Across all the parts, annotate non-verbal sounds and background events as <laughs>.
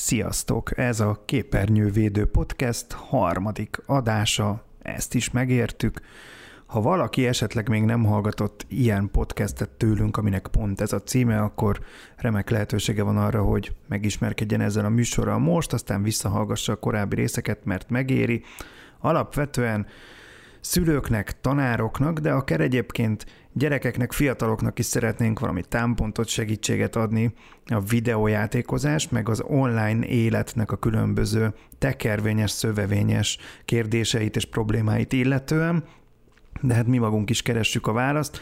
Sziasztok! Ez a Képernyővédő Podcast harmadik adása, ezt is megértük. Ha valaki esetleg még nem hallgatott ilyen podcastet tőlünk, aminek pont ez a címe, akkor remek lehetősége van arra, hogy megismerkedjen ezzel a műsorral most, aztán visszahallgassa a korábbi részeket, mert megéri. Alapvetően szülőknek, tanároknak, de akár egyébként gyerekeknek, fiataloknak is szeretnénk valami támpontot, segítséget adni a videójátékozás, meg az online életnek a különböző tekervényes, szövevényes kérdéseit és problémáit illetően, de hát mi magunk is keressük a választ.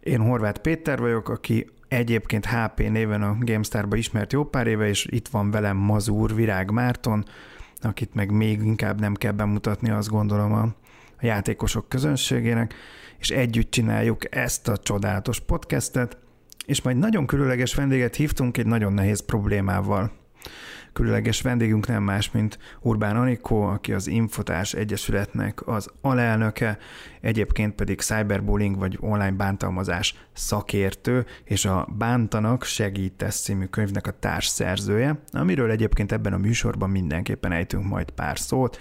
Én Horváth Péter vagyok, aki egyébként HP néven a GameStar-ba ismert jó pár éve, és itt van velem Mazur Virág Márton, akit meg még inkább nem kell bemutatni, azt gondolom a a játékosok közönségének, és együtt csináljuk ezt a csodálatos podcastet, és majd nagyon különleges vendéget hívtunk egy nagyon nehéz problémával különleges vendégünk nem más, mint Urbán Anikó, aki az Infotás Egyesületnek az alelnöke, egyébként pedig cyberbullying vagy online bántalmazás szakértő, és a Bántanak segítesz című könyvnek a társszerzője, amiről egyébként ebben a műsorban mindenképpen ejtünk majd pár szót,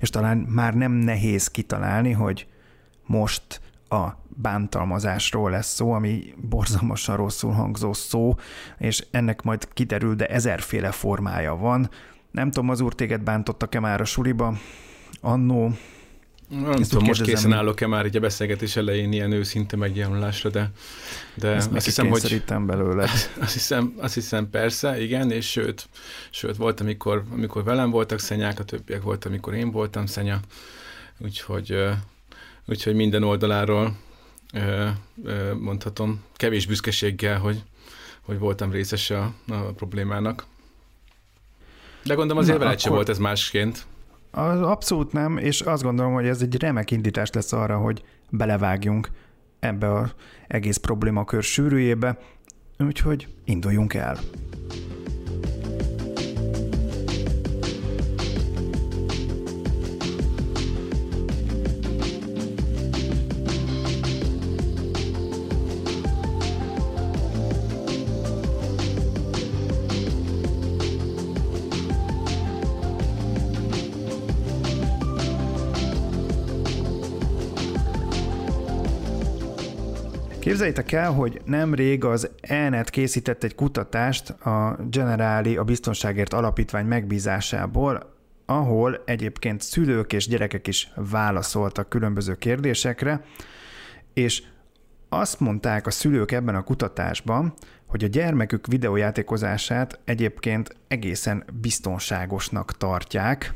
és talán már nem nehéz kitalálni, hogy most a bántalmazásról lesz szó, ami borzalmasan rosszul hangzó szó, és ennek majd kiderül, de ezerféle formája van. Nem tudom, az úr téged bántottak-e már a suliba? Annó, nem Ezt tudom, most készen állok-e már így a beszélgetés elején ilyen őszinte megjelenulásra, de, de Ezt azt hiszem, hogy belőle. <laughs> Azt hiszem, azt hiszem persze, igen, és sőt, sőt volt, amikor, amikor velem voltak szenyák, a többiek volt, amikor én voltam szenya, úgyhogy úgyhogy minden oldaláról mondhatom kevés büszkeséggel, hogy, hogy voltam részese a, a problémának. De gondolom azért veled akkor... volt ez másként. Az abszolút nem, és azt gondolom, hogy ez egy remek indítás lesz arra, hogy belevágjunk ebbe az egész problémakör sűrűjébe, úgyhogy induljunk el. Képzeljétek el, hogy nemrég az ENET készített egy kutatást a Generáli a Biztonságért Alapítvány megbízásából, ahol egyébként szülők és gyerekek is válaszoltak különböző kérdésekre, és azt mondták a szülők ebben a kutatásban, hogy a gyermekük videójátékozását egyébként egészen biztonságosnak tartják,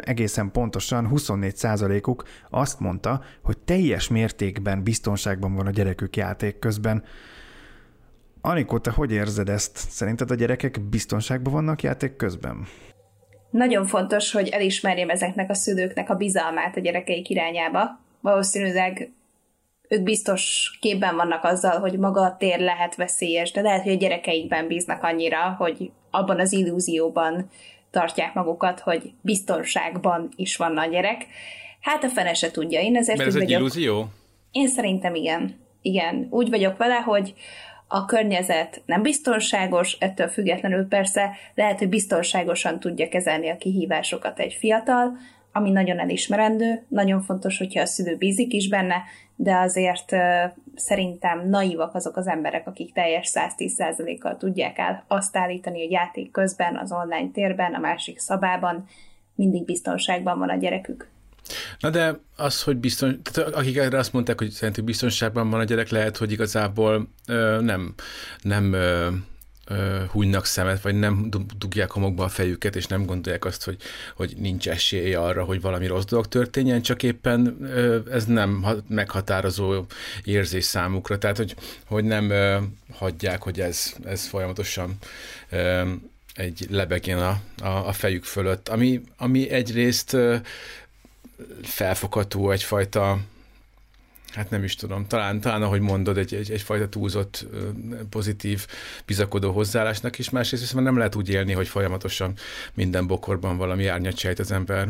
egészen pontosan 24%-uk azt mondta, hogy teljes mértékben biztonságban van a gyerekük játék közben. Anikó, te hogy érzed ezt? Szerinted a gyerekek biztonságban vannak játék közben? Nagyon fontos, hogy elismerjem ezeknek a szülőknek a bizalmát a gyerekeik irányába. Valószínűleg ők biztos képben vannak azzal, hogy maga a tér lehet veszélyes, de lehet, hogy a gyerekeikben bíznak annyira, hogy abban az illúzióban tartják magukat, hogy biztonságban is van a gyerek. Hát a fene se tudja. Én ezért Mert ez egy vagyok. illúzió? Én szerintem igen. Igen. Úgy vagyok vele, hogy a környezet nem biztonságos, ettől függetlenül persze lehet, hogy biztonságosan tudja kezelni a kihívásokat egy fiatal, ami nagyon elismerendő, nagyon fontos, hogyha a szülő bízik is benne, de azért szerintem naívak azok az emberek, akik teljes 110%-kal tudják el azt állítani, hogy játék közben, az online térben, a másik szabában mindig biztonságban van a gyerekük. Na de az, hogy bizton, tehát akik erre azt mondták, hogy szerintük biztonságban van a gyerek, lehet, hogy igazából ö, nem, nem ö, hújnak szemet, vagy nem dugják homokba a fejüket, és nem gondolják azt, hogy, hogy nincs esélye arra, hogy valami rossz dolog történjen, csak éppen ez nem meghatározó érzés számukra. Tehát, hogy, hogy nem hagyják, hogy ez, ez folyamatosan egy lebegjen a, a, a fejük fölött, ami, ami egyrészt felfogható egyfajta hát nem is tudom, talán, talán ahogy mondod, egy, egy, egyfajta túlzott pozitív, bizakodó hozzáállásnak is, másrészt viszont nem lehet úgy élni, hogy folyamatosan minden bokorban valami árnyat sejt az ember.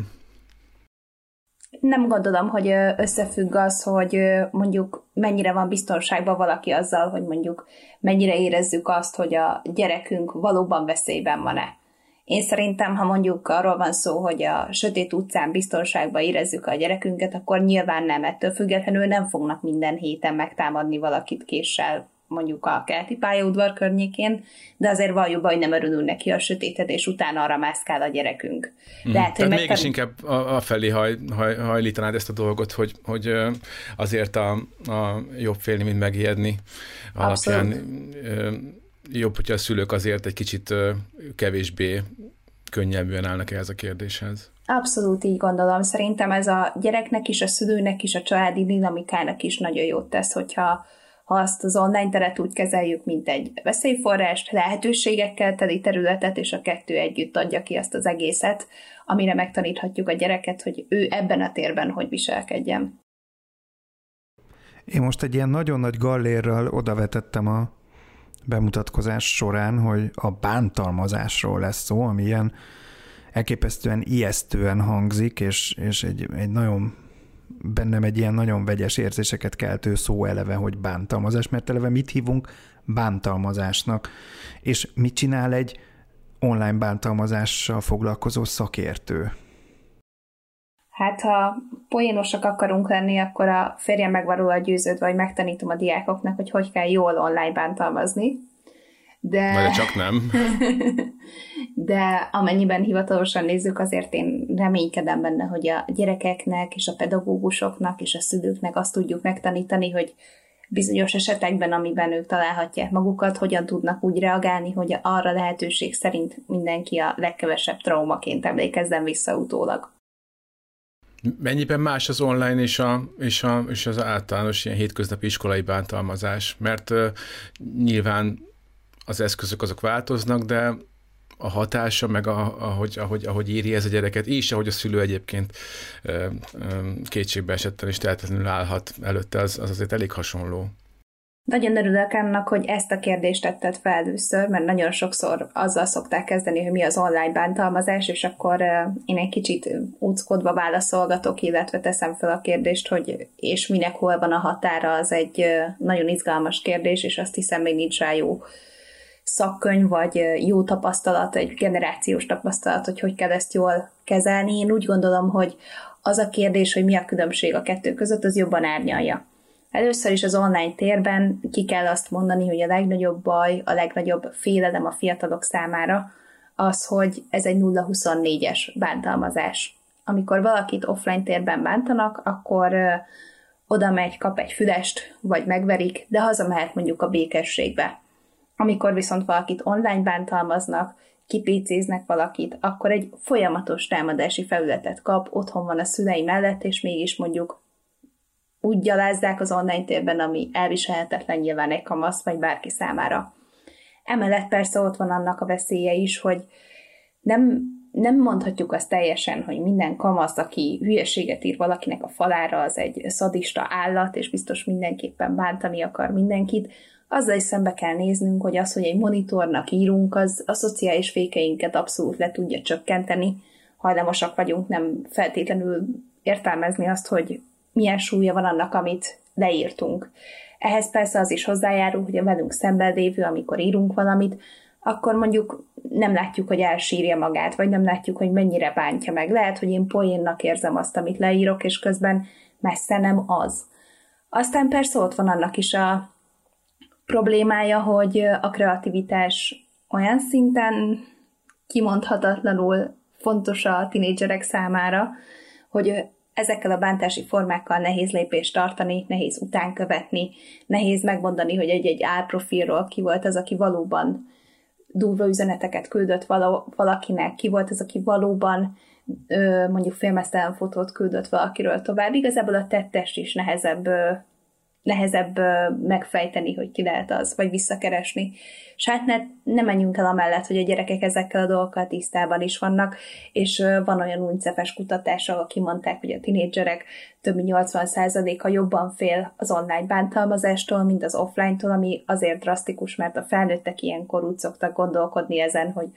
Nem gondolom, hogy összefügg az, hogy mondjuk mennyire van biztonságban valaki azzal, hogy mondjuk mennyire érezzük azt, hogy a gyerekünk valóban veszélyben van-e. Én szerintem, ha mondjuk arról van szó, hogy a sötét utcán biztonságban érezzük a gyerekünket, akkor nyilván nem ettől függetlenül nem fognak minden héten megtámadni valakit késsel mondjuk a keleti pályaudvar környékén, de azért valljuk hogy nem örülünk neki a sötétedés után arra mászkál a gyerekünk. Mm. Lehet, Tehát mégis inkább a, a felé haj, haj, hajlítanád ezt a dolgot, hogy, hogy azért a, a jobb félni, mint megijedni alapján Abszolút. Jobb, hogyha a szülők azért egy kicsit kevésbé könnyebben állnak ehhez a kérdéshez. Abszolút így gondolom. Szerintem ez a gyereknek is, a szülőnek is, a családi dinamikának is nagyon jót tesz, hogyha ha azt az online teret úgy kezeljük, mint egy veszélyforrást, lehetőségekkel teli területet, és a kettő együtt adja ki azt az egészet, amire megtaníthatjuk a gyereket, hogy ő ebben a térben hogy viselkedjen. Én most egy ilyen nagyon nagy gallérral odavetettem a bemutatkozás során, hogy a bántalmazásról lesz szó, ami ilyen elképesztően ijesztően hangzik, és, és egy, egy nagyon bennem egy ilyen nagyon vegyes érzéseket keltő szó eleve, hogy bántalmazás, mert eleve mit hívunk bántalmazásnak, és mit csinál egy online bántalmazással foglalkozó szakértő? Hát, ha poénosak akarunk lenni, akkor a férjem meg a győződve, vagy megtanítom a diákoknak, hogy hogy kell jól online bántalmazni. De, de csak nem. <laughs> de amennyiben hivatalosan nézzük, azért én reménykedem benne, hogy a gyerekeknek és a pedagógusoknak és a szülőknek azt tudjuk megtanítani, hogy bizonyos esetekben, amiben ők találhatják magukat, hogyan tudnak úgy reagálni, hogy arra lehetőség szerint mindenki a legkevesebb traumaként emlékezzen vissza utólag. Mennyiben más az online és, a, és, a, és az általános ilyen hétköznapi iskolai bántalmazás? Mert uh, nyilván az eszközök azok változnak, de a hatása, meg a, ahogy, ahogy, ahogy éri ez a gyereket, és ahogy a szülő egyébként kétségbe esetten is tehetetlenül állhat előtte, az, az azért elég hasonló. Nagyon örülök annak, hogy ezt a kérdést tetted fel először, mert nagyon sokszor azzal szokták kezdeni, hogy mi az online bántalmazás, és akkor én egy kicsit úckodva válaszolgatok, illetve teszem fel a kérdést, hogy és minek hol van a határa, az egy nagyon izgalmas kérdés, és azt hiszem még nincs rá jó szakkönyv, vagy jó tapasztalat, egy generációs tapasztalat, hogy hogy kell ezt jól kezelni. Én úgy gondolom, hogy az a kérdés, hogy mi a különbség a kettő között, az jobban árnyalja. Először is az online térben ki kell azt mondani, hogy a legnagyobb baj, a legnagyobb félelem a fiatalok számára az, hogy ez egy 0-24-es bántalmazás. Amikor valakit offline térben bántanak, akkor oda megy, kap egy fülest, vagy megverik, de hazamehet mondjuk a békességbe. Amikor viszont valakit online bántalmaznak, kipécéznek valakit, akkor egy folyamatos támadási felületet kap, otthon van a szülei mellett, és mégis mondjuk úgy gyalázzák az online térben, ami elviselhetetlen nyilván egy kamasz, vagy bárki számára. Emellett persze ott van annak a veszélye is, hogy nem, nem mondhatjuk azt teljesen, hogy minden kamasz, aki hülyeséget ír valakinek a falára, az egy szadista állat, és biztos mindenképpen bántani akar mindenkit, azzal is szembe kell néznünk, hogy az, hogy egy monitornak írunk, az a szociális fékeinket abszolút le tudja csökkenteni. Hajlamosak vagyunk nem feltétlenül értelmezni azt, hogy milyen súlya van annak, amit leírtunk. Ehhez persze az is hozzájárul, hogy a velünk szemben lévő, amikor írunk valamit, akkor mondjuk nem látjuk, hogy elsírja magát, vagy nem látjuk, hogy mennyire bántja meg. Lehet, hogy én poénnak érzem azt, amit leírok, és közben messze nem az. Aztán persze ott van annak is a problémája, hogy a kreativitás olyan szinten kimondhatatlanul fontos a tinédzserek számára, hogy ezekkel a bántási formákkal nehéz lépést tartani, nehéz utánkövetni, nehéz megmondani, hogy egy-egy álprofilról ki volt az, aki valóban durva üzeneteket küldött valakinek, ki volt az, aki valóban mondjuk filmesztelen fotót küldött valakiről tovább. Igazából a tettest is nehezebb nehezebb megfejteni, hogy ki lehet az, vagy visszakeresni. És hát ne, ne menjünk el amellett, hogy a gyerekek ezekkel a dolgokkal tisztában is vannak, és van olyan UNICEF-es kutatás, ahol kimondták, hogy a tinédzserek több mint 80%-a jobban fél az online bántalmazástól, mint az offline-tól, ami azért drasztikus, mert a felnőttek ilyenkor úgy szoktak gondolkodni ezen, hogy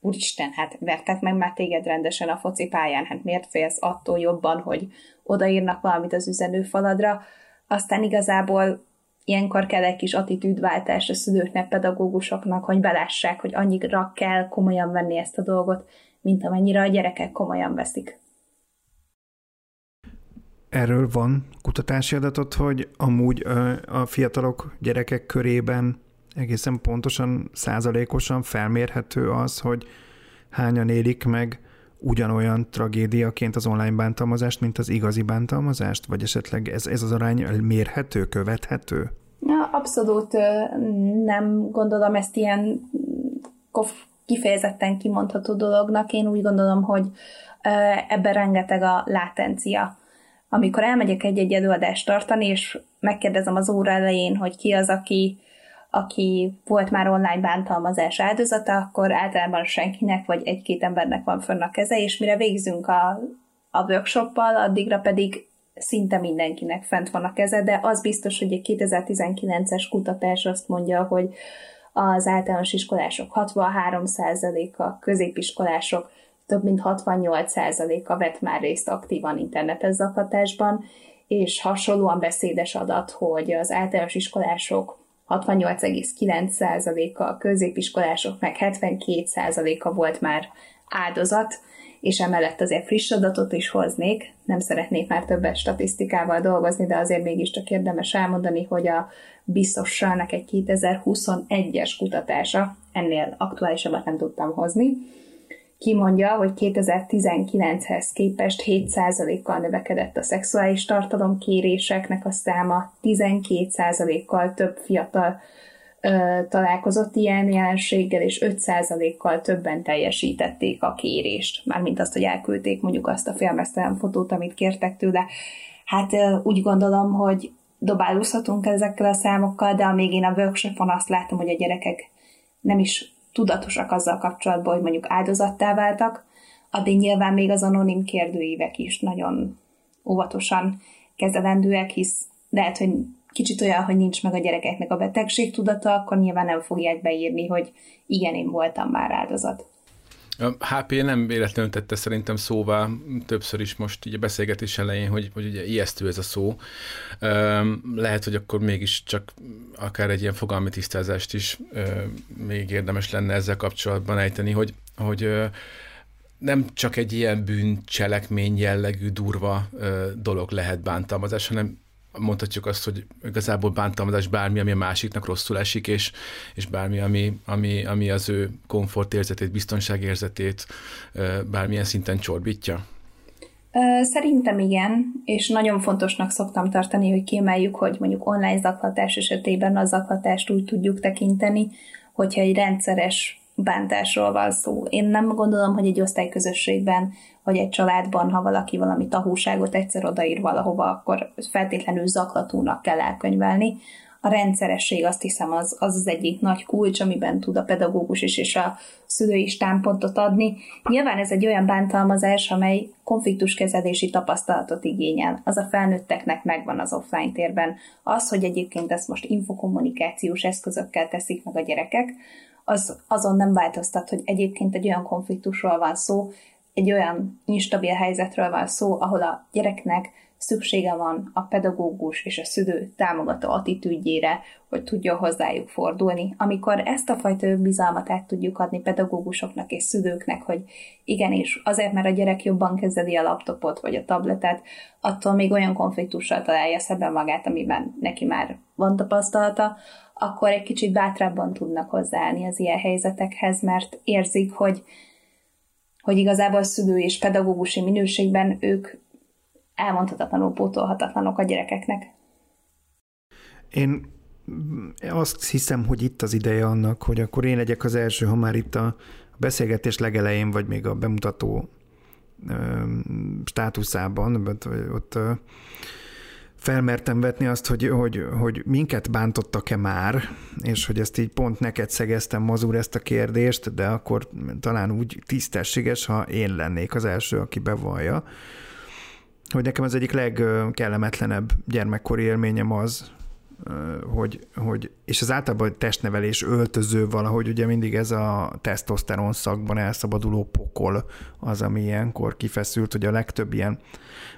úristen, hát vertek meg már téged rendesen a focipályán, hát miért félsz attól jobban, hogy odaírnak valamit az üzenőfaladra, aztán igazából ilyenkor kell egy kis attitűdváltás a szülőknek, pedagógusoknak, hogy belássák, hogy annyira kell komolyan venni ezt a dolgot, mint amennyire a gyerekek komolyan veszik. Erről van kutatási adatot, hogy amúgy a fiatalok, gyerekek körében egészen pontosan, százalékosan felmérhető az, hogy hányan élik meg ugyanolyan tragédiaként az online bántalmazást, mint az igazi bántalmazást? Vagy esetleg ez, ez az arány mérhető, követhető? Na, abszolút nem gondolom ezt ilyen kifejezetten kimondható dolognak. Én úgy gondolom, hogy ebben rengeteg a látencia. Amikor elmegyek egy-egy előadást tartani, és megkérdezem az óra elején, hogy ki az, aki aki volt már online bántalmazás áldozata, akkor általában senkinek vagy egy-két embernek van fönn a keze, és mire végzünk a, a workshoppal, addigra pedig szinte mindenkinek fent van a keze, de az biztos, hogy egy 2019-es kutatás azt mondja, hogy az általános iskolások 63%-a, középiskolások több mint 68%-a vett már részt aktívan internetes zaklatásban, és hasonlóan beszédes adat, hogy az általános iskolások 68,9%-a, a középiskolások meg 72%-a volt már áldozat, és emellett azért friss adatot is hoznék, nem szeretnék már többet statisztikával dolgozni, de azért mégiscsak érdemes elmondani, hogy a biztosalnak egy 2021-es kutatása, ennél aktuálisabbat nem tudtam hozni, kimondja, hogy 2019-hez képest 7%-kal növekedett a szexuális tartalomkéréseknek a száma, 12%-kal több fiatal ö, találkozott ilyen jelenséggel, és 5%-kal többen teljesítették a kérést, mármint azt, hogy elküldték mondjuk azt a filmesztelen fotót, amit kértek tőle. Hát ö, úgy gondolom, hogy dobálózhatunk ezekkel a számokkal, de amíg én a workshopon azt látom, hogy a gyerekek nem is tudatosak azzal kapcsolatban, hogy mondjuk áldozattá váltak, addig nyilván még az anonim kérdőívek is nagyon óvatosan kezelendőek, hisz lehet, hogy kicsit olyan, hogy nincs meg a gyerekeknek a betegség tudata, akkor nyilván nem fogják beírni, hogy igen, én voltam már áldozat. A HP nem véletlenül tette szerintem szóvá többször is most így a beszélgetés elején, hogy, hogy ugye ijesztő ez a szó. Lehet, hogy akkor mégis csak akár egy ilyen fogalmi tisztázást is még érdemes lenne ezzel kapcsolatban ejteni, hogy, hogy nem csak egy ilyen bűncselekmény jellegű durva dolog lehet bántalmazás, hanem mondhatjuk azt, hogy igazából bántalmazás bármi, ami a másiknak rosszul esik, és, és bármi, ami, ami, ami az ő komfortérzetét, biztonságérzetét bármilyen szinten csorbítja? Szerintem igen, és nagyon fontosnak szoktam tartani, hogy kiemeljük, hogy mondjuk online zaklatás esetében a zaklatást úgy tudjuk tekinteni, hogyha egy rendszeres bántásról van szó. Én nem gondolom, hogy egy osztályközösségben, vagy egy családban, ha valaki valami tahúságot egyszer odaír valahova, akkor feltétlenül zaklatónak kell elkönyvelni. A rendszeresség azt hiszem az, az az egyik nagy kulcs, amiben tud a pedagógus is és a szülő is támpontot adni. Nyilván ez egy olyan bántalmazás, amely konfliktuskezelési tapasztalatot igényel. Az a felnőtteknek megvan az offline térben. Az, hogy egyébként ezt most infokommunikációs eszközökkel teszik meg a gyerekek, az azon nem változtat, hogy egyébként egy olyan konfliktusról van szó, egy olyan instabil helyzetről van szó, ahol a gyereknek szüksége van a pedagógus és a szülő támogató attitűdjére, hogy tudja hozzájuk fordulni. Amikor ezt a fajta bizalmat át tudjuk adni pedagógusoknak és szülőknek, hogy igenis, azért, mert a gyerek jobban kezeli a laptopot vagy a tabletet, attól még olyan konfliktussal találja szemben magát, amiben neki már van tapasztalata, akkor egy kicsit bátrabban tudnak hozzáállni az ilyen helyzetekhez, mert érzik, hogy, hogy igazából szülő és pedagógusi minőségben ők elmondhatatlanul pótolhatatlanok a gyerekeknek. Én azt hiszem, hogy itt az ideje annak, hogy akkor én legyek az első, ha már itt a beszélgetés legelején, vagy még a bemutató státuszában, ott, ott felmertem vetni azt, hogy, hogy, hogy minket bántottak-e már, és hogy ezt így pont neked szegeztem mazur ezt a kérdést, de akkor talán úgy tisztességes, ha én lennék az első, aki bevallja, hogy nekem az egyik legkellemetlenebb gyermekkori élményem az, hogy, hogy, és az általában testnevelés öltöző valahogy ugye mindig ez a tesztoszteron szakban elszabaduló pokol az, ami ilyenkor kifeszült, hogy a legtöbb ilyen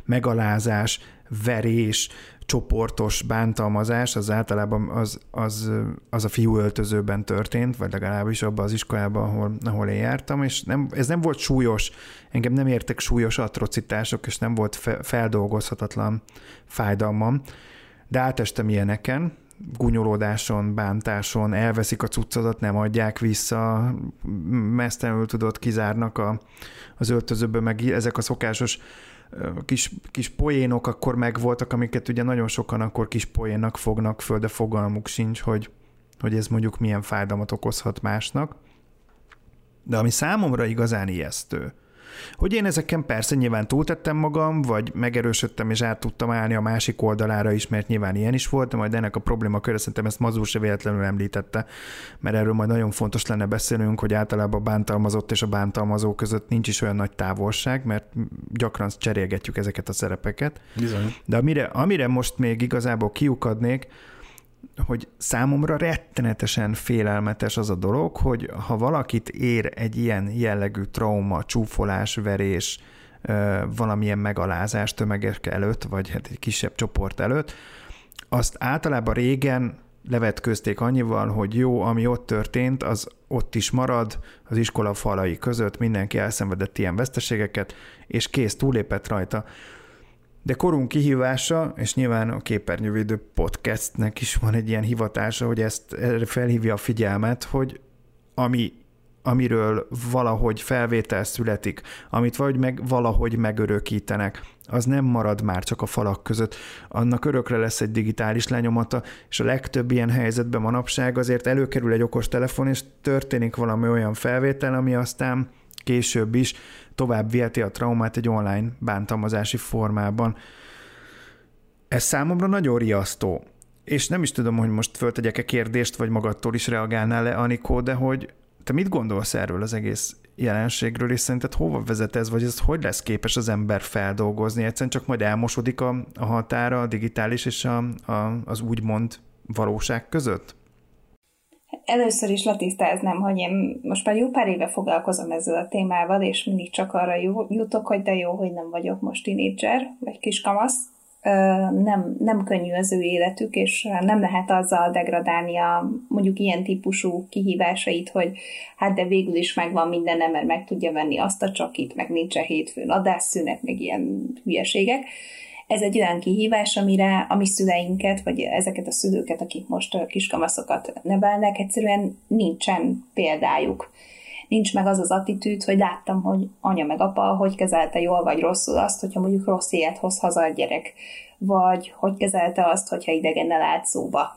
megalázás, verés, csoportos bántalmazás az általában az, az, az a fiú öltözőben történt, vagy legalábbis abban az iskolában, ahol, ahol én jártam, és nem, ez nem volt súlyos, engem nem értek súlyos atrocitások, és nem volt fe, feldolgozhatatlan fájdalmam, de átestem ilyeneken, gunyolódáson, bántáson, elveszik a cuccodat, nem adják vissza, mesztelenül tudod, kizárnak a, az öltözőből, meg ezek a szokásos kis, kis poénok akkor megvoltak, amiket ugye nagyon sokan akkor kis poénnak fognak föl, de fogalmuk sincs, hogy, hogy ez mondjuk milyen fájdalmat okozhat másnak. De ami számomra igazán ijesztő, hogy én ezeken persze nyilván túltettem magam, vagy megerősödtem és át tudtam állni a másik oldalára is, mert nyilván ilyen is volt, de majd ennek a probléma körül szerintem ezt Mazur se véletlenül említette, mert erről majd nagyon fontos lenne beszélnünk, hogy általában a bántalmazott és a bántalmazó között nincs is olyan nagy távolság, mert gyakran cserélgetjük ezeket a szerepeket. Bizony. De amire, amire most még igazából kiukadnék, hogy számomra rettenetesen félelmetes az a dolog, hogy ha valakit ér egy ilyen jellegű trauma, csúfolás, verés, valamilyen megalázás tömegek előtt, vagy hát egy kisebb csoport előtt, azt általában régen levetközték annyival, hogy jó, ami ott történt, az ott is marad, az iskola falai között mindenki elszenvedett ilyen veszteségeket, és kész, túlépett rajta. De korunk kihívása, és nyilván a képernyővédő podcastnek is van egy ilyen hivatása, hogy ezt erre felhívja a figyelmet, hogy ami, amiről valahogy felvétel születik, amit vagy meg valahogy megörökítenek, az nem marad már csak a falak között, annak örökre lesz egy digitális lenyomata, és a legtöbb ilyen helyzetben manapság azért előkerül egy okos telefon, és történik valami olyan felvétel, ami aztán később is tovább viheti a traumát egy online bántalmazási formában. Ez számomra nagyon riasztó. És nem is tudom, hogy most föltegyek-e kérdést, vagy magadtól is reagálnál le, Anikó, de hogy te mit gondolsz erről az egész jelenségről, és szerinted hova vezet ez, vagy ez hogy lesz képes az ember feldolgozni? Egyszerűen csak majd elmosodik a, a határa a digitális és a, a, az úgymond valóság között? Először is letisztáznám, hogy én most már jó pár éve foglalkozom ezzel a témával, és mindig csak arra jutok, hogy de jó, hogy nem vagyok most tinédzser, vagy kiskamasz. Nem, nem könnyű az ő életük, és nem lehet azzal degradálni a mondjuk ilyen típusú kihívásait, hogy hát de végül is megvan minden, mert meg tudja venni azt a csakit, meg nincsen hétfőn adásszünet, meg ilyen hülyeségek ez egy olyan kihívás, amire a mi szüleinket, vagy ezeket a szülőket, akik most kiskamaszokat nevelnek, egyszerűen nincsen példájuk. Nincs meg az az attitűd, hogy láttam, hogy anya meg apa hogy kezelte jól vagy rosszul azt, hogyha mondjuk rossz élet hoz haza a gyerek, vagy hogy kezelte azt, hogyha idegennel állt szóba.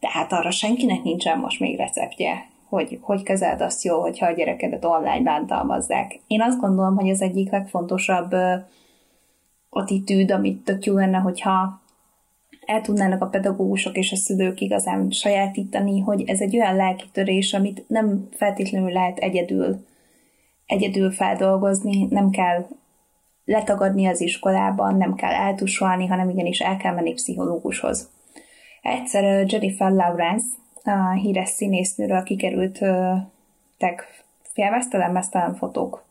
Tehát arra senkinek nincsen most még receptje, hogy hogy kezeld azt jól, hogyha a gyerekedet online bántalmazzák. Én azt gondolom, hogy az egyik legfontosabb attitűd, amit tök jó lenne, hogyha el tudnának a pedagógusok és a szülők igazán sajátítani, hogy ez egy olyan lelkitörés, amit nem feltétlenül lehet egyedül, egyedül feldolgozni, nem kell letagadni az iskolában, nem kell eltusolni, hanem igenis el kell menni pszichológushoz. Egyszer Jennifer Lawrence, a híres színésznőről kikerült tek félmeztelen fotók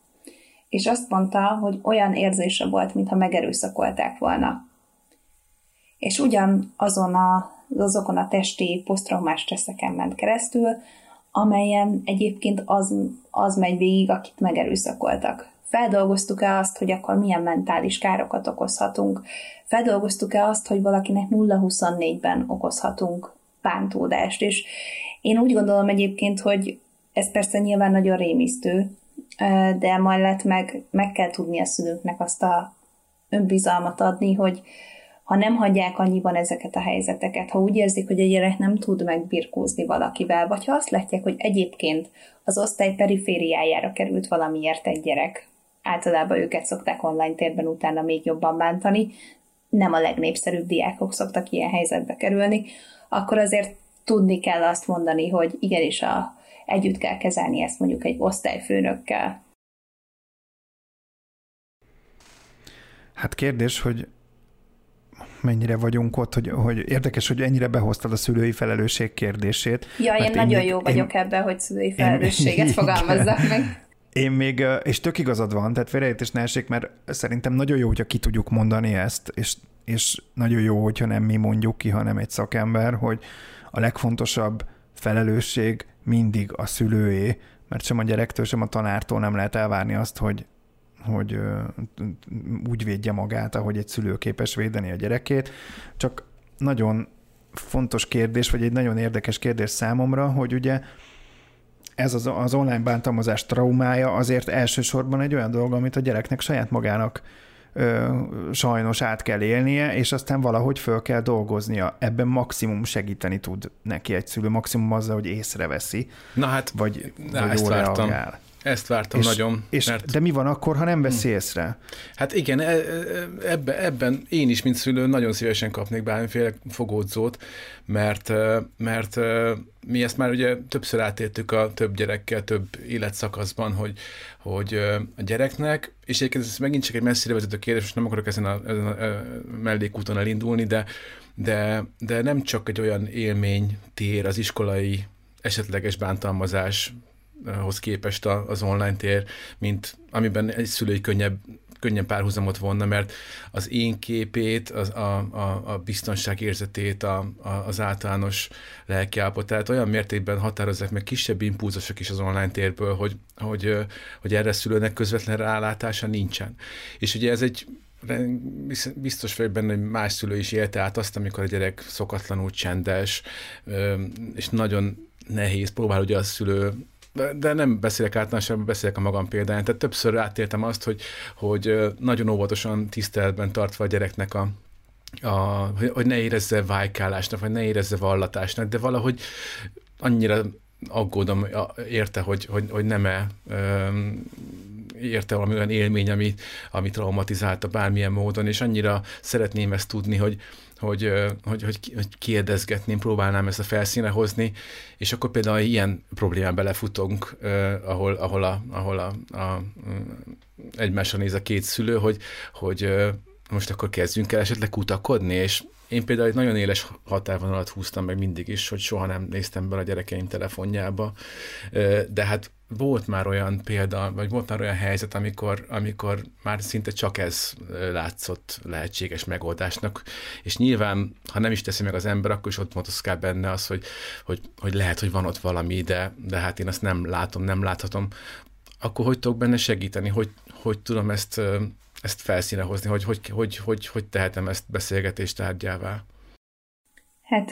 és azt mondta, hogy olyan érzése volt, mintha megerőszakolták volna. És ugyan azon a, azokon a testi posztraumás stresszeken ment keresztül, amelyen egyébként az, az megy végig, akit megerőszakoltak. Feldolgoztuk-e azt, hogy akkor milyen mentális károkat okozhatunk? Feldolgoztuk-e azt, hogy valakinek 0-24-ben okozhatunk bántódást? És én úgy gondolom egyébként, hogy ez persze nyilván nagyon rémisztő, de mellett meg, meg kell tudni a szülőknek azt a önbizalmat adni, hogy ha nem hagyják annyiban ezeket a helyzeteket, ha úgy érzik, hogy a gyerek nem tud megbirkózni valakivel, vagy ha azt látják, hogy egyébként az osztály perifériájára került valamiért egy gyerek, általában őket szokták online térben utána még jobban bántani, nem a legnépszerűbb diákok szoktak ilyen helyzetbe kerülni, akkor azért tudni kell azt mondani, hogy igenis a együtt kell kezelni ezt mondjuk egy osztályfőnökkel. Hát kérdés, hogy mennyire vagyunk ott, hogy, hogy érdekes, hogy ennyire behoztad a szülői felelősség kérdését. Ja, én nagyon én, jó vagyok én, ebben, hogy szülői felelősséget <laughs> én, fogalmazzak meg. Én még, és tök igazad van, tehát félreértés ne essék, mert szerintem nagyon jó, hogyha ki tudjuk mondani ezt, és, és nagyon jó, hogyha nem mi mondjuk ki, hanem egy szakember, hogy a legfontosabb felelősség mindig a szülőé, mert sem a gyerektől, sem a tanártól nem lehet elvárni azt, hogy, hogy úgy védje magát, ahogy egy szülő képes védeni a gyerekét. Csak nagyon fontos kérdés, vagy egy nagyon érdekes kérdés számomra, hogy ugye ez az, az online bántalmazás traumája azért elsősorban egy olyan dolog, amit a gyereknek saját magának ö, sajnos át kell élnie, és aztán valahogy föl kell dolgoznia. Ebben maximum segíteni tud neki egy szülő, maximum azzal, hogy észreveszi. Na hát, vagy, na, vagy jól reagál. Ezt vártam és, nagyon. És, mert... De mi van akkor, ha nem veszi hm. észre? Hát igen, e, e, ebben, ebben én is, mint szülő, nagyon szívesen kapnék bármiféle fogódzót, mert, e, mert mi ezt már ugye többször átértük a több gyerekkel, több életszakaszban, hogy, hogy a gyereknek, és egyébként ez megint csak egy messzire vezető kérdés, most nem akarok ezen a, ezen a mellékúton elindulni, de, de, de nem csak egy olyan élmény tér az iskolai esetleges bántalmazás hoz képest az online tér, mint amiben egy szülői könnyebb könnyen párhuzamot vonna, mert az én képét, az, a, a, a biztonság érzetét, a, a, az általános lelkiállapotát olyan mértékben határozzák meg kisebb impulzusok is az online térből, hogy, hogy, hogy erre szülőnek közvetlen rálátása nincsen. És ugye ez egy biztos vagyok benne, hogy más szülő is élte át azt, amikor a gyerek szokatlanul csendes, és nagyon nehéz, próbál ugye a szülő de nem beszélek általánosan, beszélek a magam példáján. Tehát többször átéltem azt, hogy, hogy nagyon óvatosan tiszteletben tartva a gyereknek a, a, hogy ne érezze vájkálásnak, vagy ne érezze vallatásnak, de valahogy annyira aggódom érte, hogy, hogy, hogy nem-e érte valami olyan élmény, ami, ami traumatizálta bármilyen módon, és annyira szeretném ezt tudni, hogy, hogy, hogy, hogy, hogy kérdezgetném, próbálnám ezt a felszíne hozni, és akkor például ilyen problémán belefutunk, ahol, ahol, a, ahol a, a, egymásra néz a két szülő, hogy, hogy most akkor kezdjünk el esetleg kutakodni, és én például egy nagyon éles határvonalat húztam meg mindig is, hogy soha nem néztem be a gyerekeim telefonjába, de hát volt már olyan példa, vagy volt már olyan helyzet, amikor, amikor már szinte csak ez látszott lehetséges megoldásnak, és nyilván, ha nem is teszi meg az ember, akkor is ott motoszkál benne az, hogy, hogy, hogy lehet, hogy van ott valami, de, de hát én azt nem látom, nem láthatom. Akkor hogy tudok benne segíteni? Hogy, hogy tudom ezt, ezt felszíne hozni? Hogy, hogy, hogy, hogy, hogy tehetem ezt beszélgetést tárgyává? Hát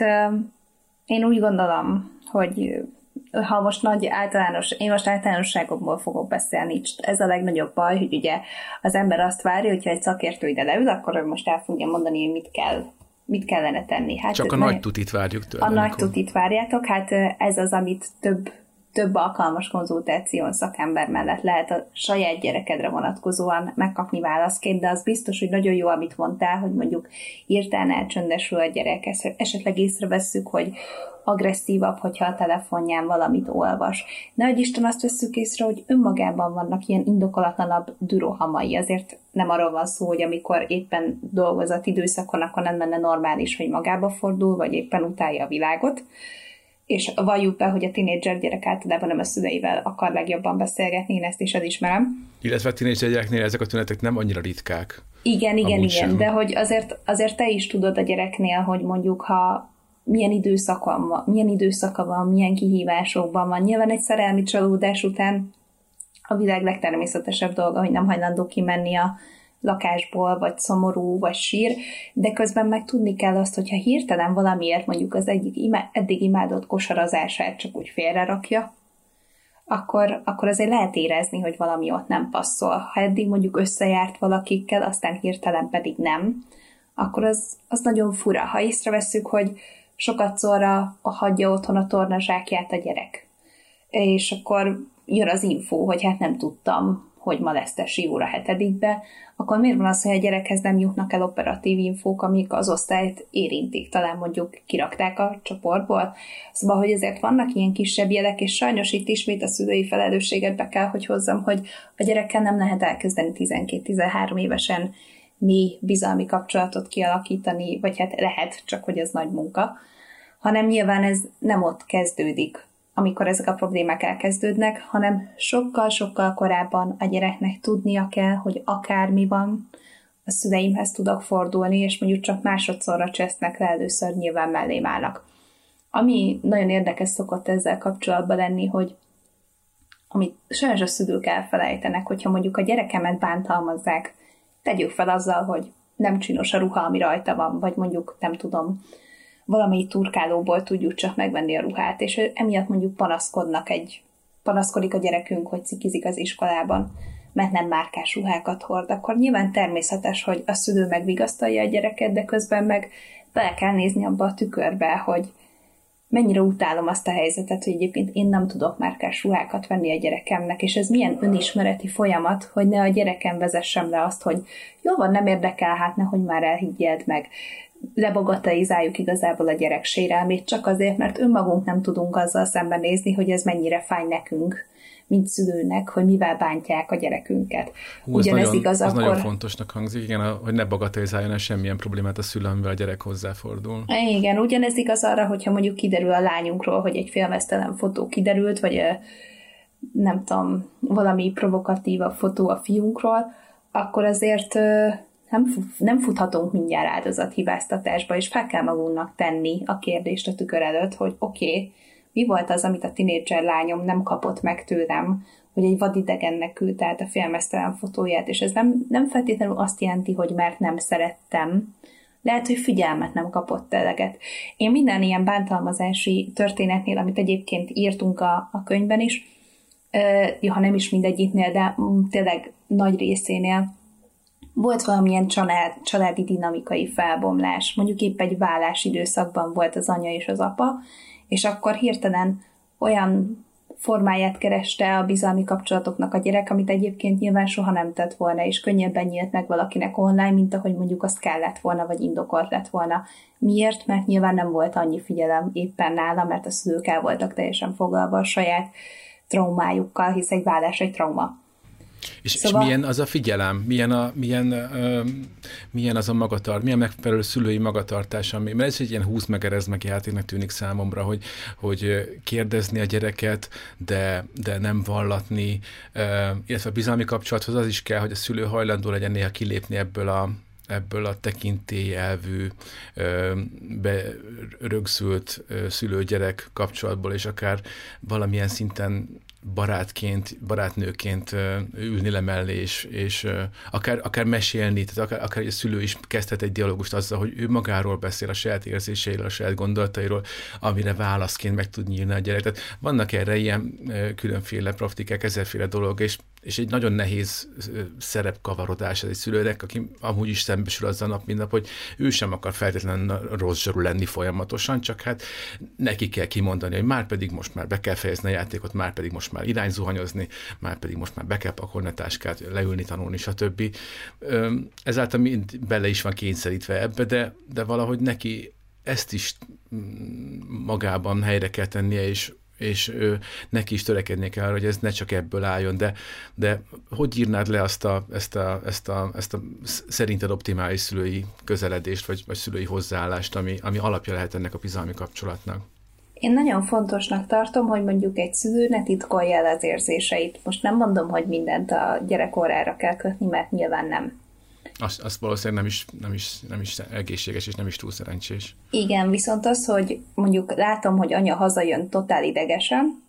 én úgy gondolom, hogy ha most nagy általános, én most általánosságokból fogok beszélni, ez a legnagyobb baj, hogy ugye az ember azt várja, hogyha egy szakértő ide leül, akkor ő most el fogja mondani, hogy mit kell mit kellene tenni. Hát Csak a nagy tutit várjuk tőle. A nagy tutit várjátok, hát ez az, amit több több alkalmas konzultáción szakember mellett lehet a saját gyerekedre vonatkozóan megkapni válaszként, de az biztos, hogy nagyon jó, amit mondtál, hogy mondjuk írtán elcsöndesül a gyerek, esetleg észrevesszük, hogy agresszívabb, hogyha a telefonján valamit olvas. Nehogy Isten azt veszük észre, hogy önmagában vannak ilyen indokolatlanabb dürohamai. Azért nem arról van szó, hogy amikor éppen dolgozat időszakon, akkor nem menne normális, hogy magába fordul, vagy éppen utálja a világot és valljuk be, hogy a tinédzser gyerek általában nem a szüleivel akar legjobban beszélgetni, én ezt is elismerem. Illetve a tinédzser gyereknél ezek a tünetek nem annyira ritkák. Igen, igen, igen, sem. de hogy azért, azért te is tudod a gyereknél, hogy mondjuk ha milyen időszakon van, milyen időszaka van, milyen kihívásokban van. Nyilván egy szerelmi csalódás után a világ legtermészetesebb dolga, hogy nem hajlandó kimenni a lakásból, vagy szomorú, vagy sír, de közben meg tudni kell azt, hogyha hirtelen valamiért mondjuk az egyik imá- eddig imádott kosarazását csak úgy félrerakja, akkor, akkor azért lehet érezni, hogy valami ott nem passzol. Ha eddig mondjuk összejárt valakikkel, aztán hirtelen pedig nem, akkor az, az nagyon fura. Ha észrevesszük, hogy sokat szorra hagyja otthon a tornazsákját a gyerek, és akkor jön az info, hogy hát nem tudtam, hogy ma lesz tesi óra hetedikbe, akkor miért van az, hogy a gyerekhez nem jutnak el operatív infók, amik az osztályt érintik, talán mondjuk kirakták a csoportból. Szóval, hogy ezért vannak ilyen kisebb jelek, és sajnos itt ismét a szülői felelősséget be kell, hogy hozzam, hogy a gyerekkel nem lehet elkezdeni 12-13 évesen mi bizalmi kapcsolatot kialakítani, vagy hát lehet, csak hogy ez nagy munka, hanem nyilván ez nem ott kezdődik, amikor ezek a problémák elkezdődnek, hanem sokkal-sokkal korábban a gyereknek tudnia kell, hogy akármi van, a szüleimhez tudok fordulni, és mondjuk csak másodszorra csesznek le, először nyilván mellém állnak. Ami nagyon érdekes szokott ezzel kapcsolatban lenni, hogy amit sajnos a szülők elfelejtenek, hogyha mondjuk a gyerekemet bántalmazzák, tegyük fel azzal, hogy nem csinos a ruha, ami rajta van, vagy mondjuk, nem tudom, valamelyik turkálóból tudjuk csak megvenni a ruhát, és emiatt mondjuk panaszkodnak egy, panaszkodik a gyerekünk, hogy cikizik az iskolában, mert nem márkás ruhákat hord, akkor nyilván természetes, hogy a szülő megvigasztalja a gyereket, de közben meg bele kell nézni abba a tükörbe, hogy mennyire utálom azt a helyzetet, hogy egyébként én nem tudok márkás ruhákat venni a gyerekemnek, és ez milyen önismereti folyamat, hogy ne a gyerekem vezessem le azt, hogy jó van, nem érdekel, hát nehogy már elhiggyed meg. Lebogatelizáljuk igazából a gyerek sérelmét csak azért, mert önmagunk nem tudunk azzal szembenézni, hogy ez mennyire fáj nekünk mint szülőnek, hogy mivel bántják a gyerekünket. Hú, Ugyanez nagyon, igaz, ez akkor... nagyon fontosnak hangzik, igen, hogy ne bagatelizáljon el semmilyen problémát a szülő, amivel a gyerek hozzáfordul. Igen, ugyanez igaz arra, hogyha mondjuk kiderül a lányunkról, hogy egy félmeztelen fotó kiderült, vagy nem tudom, valami provokatív a fotó a fiunkról, akkor azért nem, nem futhatunk mindjárt áldozathibáztatásba, és fel kell magunknak tenni a kérdést a tükör előtt, hogy oké, okay, mi volt az, amit a tinédzser lányom nem kapott meg tőlem, hogy egy vadidegennek küldte át a félmeztelen fotóját, és ez nem, nem feltétlenül azt jelenti, hogy mert nem szerettem, lehet, hogy figyelmet nem kapott eleget. Én minden ilyen bántalmazási történetnél, amit egyébként írtunk a, a könyvben is, ha nem is mindegyiknél, de tényleg nagy részénél, volt valamilyen család, családi dinamikai felbomlás. Mondjuk épp egy vállás időszakban volt az anya és az apa, és akkor hirtelen olyan formáját kereste a bizalmi kapcsolatoknak a gyerek, amit egyébként nyilván soha nem tett volna, és könnyebben nyílt meg valakinek online, mint ahogy mondjuk azt kellett volna, vagy indokolt lett volna. Miért? Mert nyilván nem volt annyi figyelem éppen nála, mert a szülők el voltak teljesen foglalva a saját traumájukkal, hisz egy vállás egy trauma. És, szóval... és milyen az a figyelem, milyen, a, milyen, ö, milyen az a magatart, milyen megfelelő szülői magatartás, ami, mert ez egy ilyen húz meg erez meg játéknak tűnik számomra, hogy, hogy kérdezni a gyereket, de, de nem vallatni, ö, illetve a bizalmi kapcsolathoz az is kell, hogy a szülő hajlandó legyen néha kilépni ebből a, ebből a tekintélyelvű, berögzült szülő-gyerek kapcsolatból, és akár valamilyen szinten barátként, barátnőként ülni le mellé, és, és akár, akár mesélni, tehát akár, akár egy szülő is kezdhet egy dialógust azzal, hogy ő magáról beszél, a saját érzéseiről, a saját gondolatairól, amire válaszként meg tud nyílni a gyerek. Tehát vannak erre ilyen különféle praktikák, ezerféle dolog, és és egy nagyon nehéz szerepkavarodás ez egy szülőnek, aki amúgy is szembesül az a nap, mint nap, hogy ő sem akar feltétlenül rossz zsarú lenni folyamatosan, csak hát neki kell kimondani, hogy már pedig most már be kell fejezni a játékot, már pedig most már irányzuhanyozni, már pedig most már be kell pakolni a táskát, leülni, tanulni, stb. Ezáltal mind bele is van kényszerítve ebbe, de, de valahogy neki ezt is mm, magában helyre kell tennie, és és ő, neki is törekednie kell hogy ez ne csak ebből álljon, de, de hogy írnád le azt a, ezt, a, ezt, a, ezt a szerinted optimális szülői közeledést, vagy, vagy szülői hozzáállást, ami, ami alapja lehet ennek a bizalmi kapcsolatnak? Én nagyon fontosnak tartom, hogy mondjuk egy szülő ne titkolja el az érzéseit. Most nem mondom, hogy mindent a gyerek órára kell kötni, mert nyilván nem. Azt, azt valószínűleg nem is, nem, is, nem is egészséges, és nem is túl szerencsés. Igen, viszont az, hogy mondjuk látom, hogy anya hazajön totál idegesen,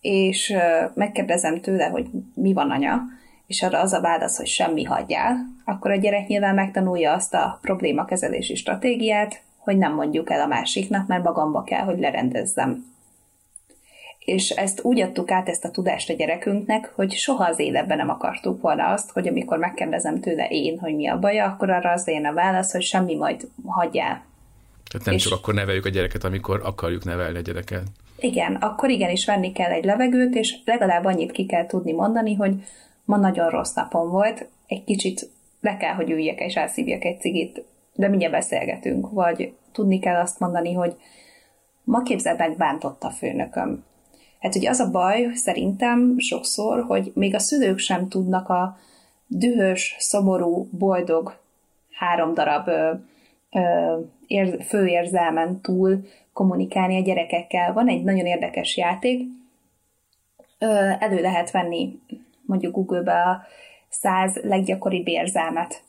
és megkérdezem tőle, hogy mi van anya, és arra az a válasz, hogy semmi hagyjál, akkor a gyerek nyilván megtanulja azt a problémakezelési stratégiát, hogy nem mondjuk el a másiknak, mert magamba kell, hogy lerendezzem és ezt úgy adtuk át ezt a tudást a gyerekünknek, hogy soha az életben nem akartuk volna azt, hogy amikor megkérdezem tőle én, hogy mi a baja, akkor arra az én a válasz, hogy semmi, majd hagyjál. Tehát nem és csak akkor neveljük a gyereket, amikor akarjuk nevelni a gyereket. Igen, akkor igenis venni kell egy levegőt, és legalább annyit ki kell tudni mondani, hogy ma nagyon rossz napom volt, egy kicsit le kell, hogy üljek és elszívjak egy cigit, de mindjárt beszélgetünk, vagy tudni kell azt mondani, hogy ma képzeld meg, bántott a főnököm. Hát ugye az a baj szerintem sokszor, hogy még a szülők sem tudnak a dühös, szomorú, boldog három darab ö, ö, ér, főérzelmen túl kommunikálni a gyerekekkel. Van egy nagyon érdekes játék, elő lehet venni mondjuk Google-be a száz leggyakoribb érzelmet,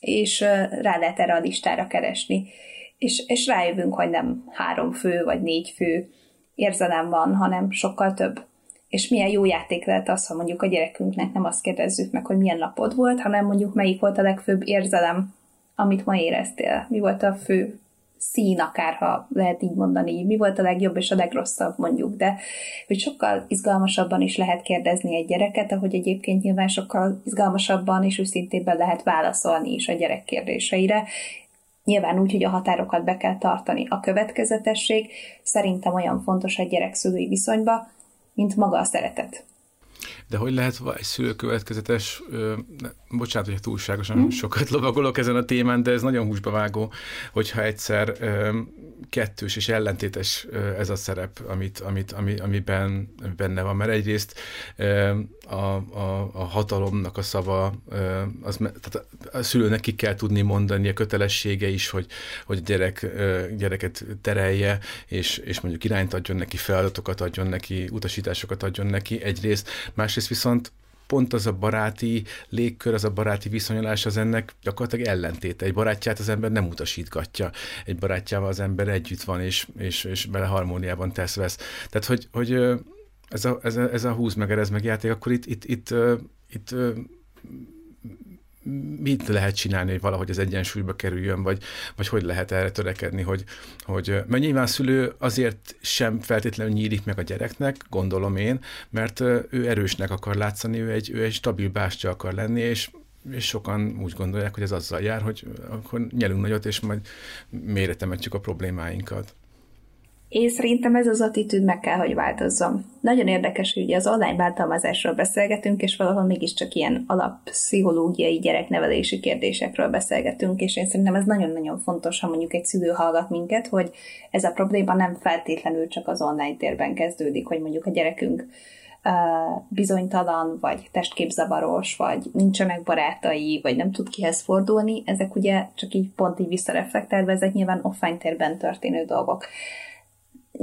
és rá lehet erre a listára keresni. És, és rájövünk, hogy nem három fő vagy négy fő érzelem van, hanem sokkal több. És milyen jó játék lehet az, ha mondjuk a gyerekünknek nem azt kérdezzük meg, hogy milyen napod volt, hanem mondjuk melyik volt a legfőbb érzelem, amit ma éreztél. Mi volt a fő szín, akár ha lehet így mondani, mi volt a legjobb és a legrosszabb mondjuk, de hogy sokkal izgalmasabban is lehet kérdezni egy gyereket, ahogy egyébként nyilván sokkal izgalmasabban és őszintébben lehet válaszolni is a gyerek kérdéseire, Nyilván úgy, hogy a határokat be kell tartani. A következetesség szerintem olyan fontos egy gyerek-szülői viszonyba, mint maga a szeretet. De hogy lehet egy szülő következetes, bocsánat, hogy túlságosan mm. sokat lovagolok ezen a témán, de ez nagyon húsba vágó, hogyha egyszer kettős és ellentétes ez a szerep, amit, amit, ami, amiben benne van. Mert egyrészt a, a, a hatalomnak a szava, az, tehát a szülőnek ki kell tudni mondani, a kötelessége is, hogy, hogy a gyerek, gyereket terelje, és, és mondjuk irányt adjon neki, feladatokat adjon neki, utasításokat adjon neki egyrészt, másrészt viszont pont az a baráti légkör, az a baráti viszonyulás az ennek gyakorlatilag ellentéte. Egy barátját az ember nem utasítgatja. Egy barátjával az ember együtt van, és, és, és bele harmóniában tesz-vesz. Tehát, hogy, hogy ez a, ez a, ez a húz meg, erez meg játék, akkor itt, itt, itt, itt, itt mit lehet csinálni, hogy valahogy az egyensúlyba kerüljön, vagy, vagy hogy lehet erre törekedni, hogy, hogy mert nyilván szülő azért sem feltétlenül nyílik meg a gyereknek, gondolom én, mert ő erősnek akar látszani, ő egy, ő egy stabil bástya akar lenni, és és sokan úgy gondolják, hogy ez azzal jár, hogy akkor nyelünk nagyot, és majd méretemetjük a problémáinkat. Én szerintem ez az attitűd meg kell, hogy változzon. Nagyon érdekes, hogy az online bántalmazásról beszélgetünk, és valahol mégiscsak ilyen alappszichológiai gyereknevelési kérdésekről beszélgetünk, és én szerintem ez nagyon-nagyon fontos, ha mondjuk egy szülő hallgat minket, hogy ez a probléma nem feltétlenül csak az online térben kezdődik, hogy mondjuk a gyerekünk bizonytalan, vagy testképzavaros, vagy nincsenek barátai, vagy nem tud kihez fordulni, ezek ugye csak így pont így visszareflektálva, ezek nyilván offline térben történő dolgok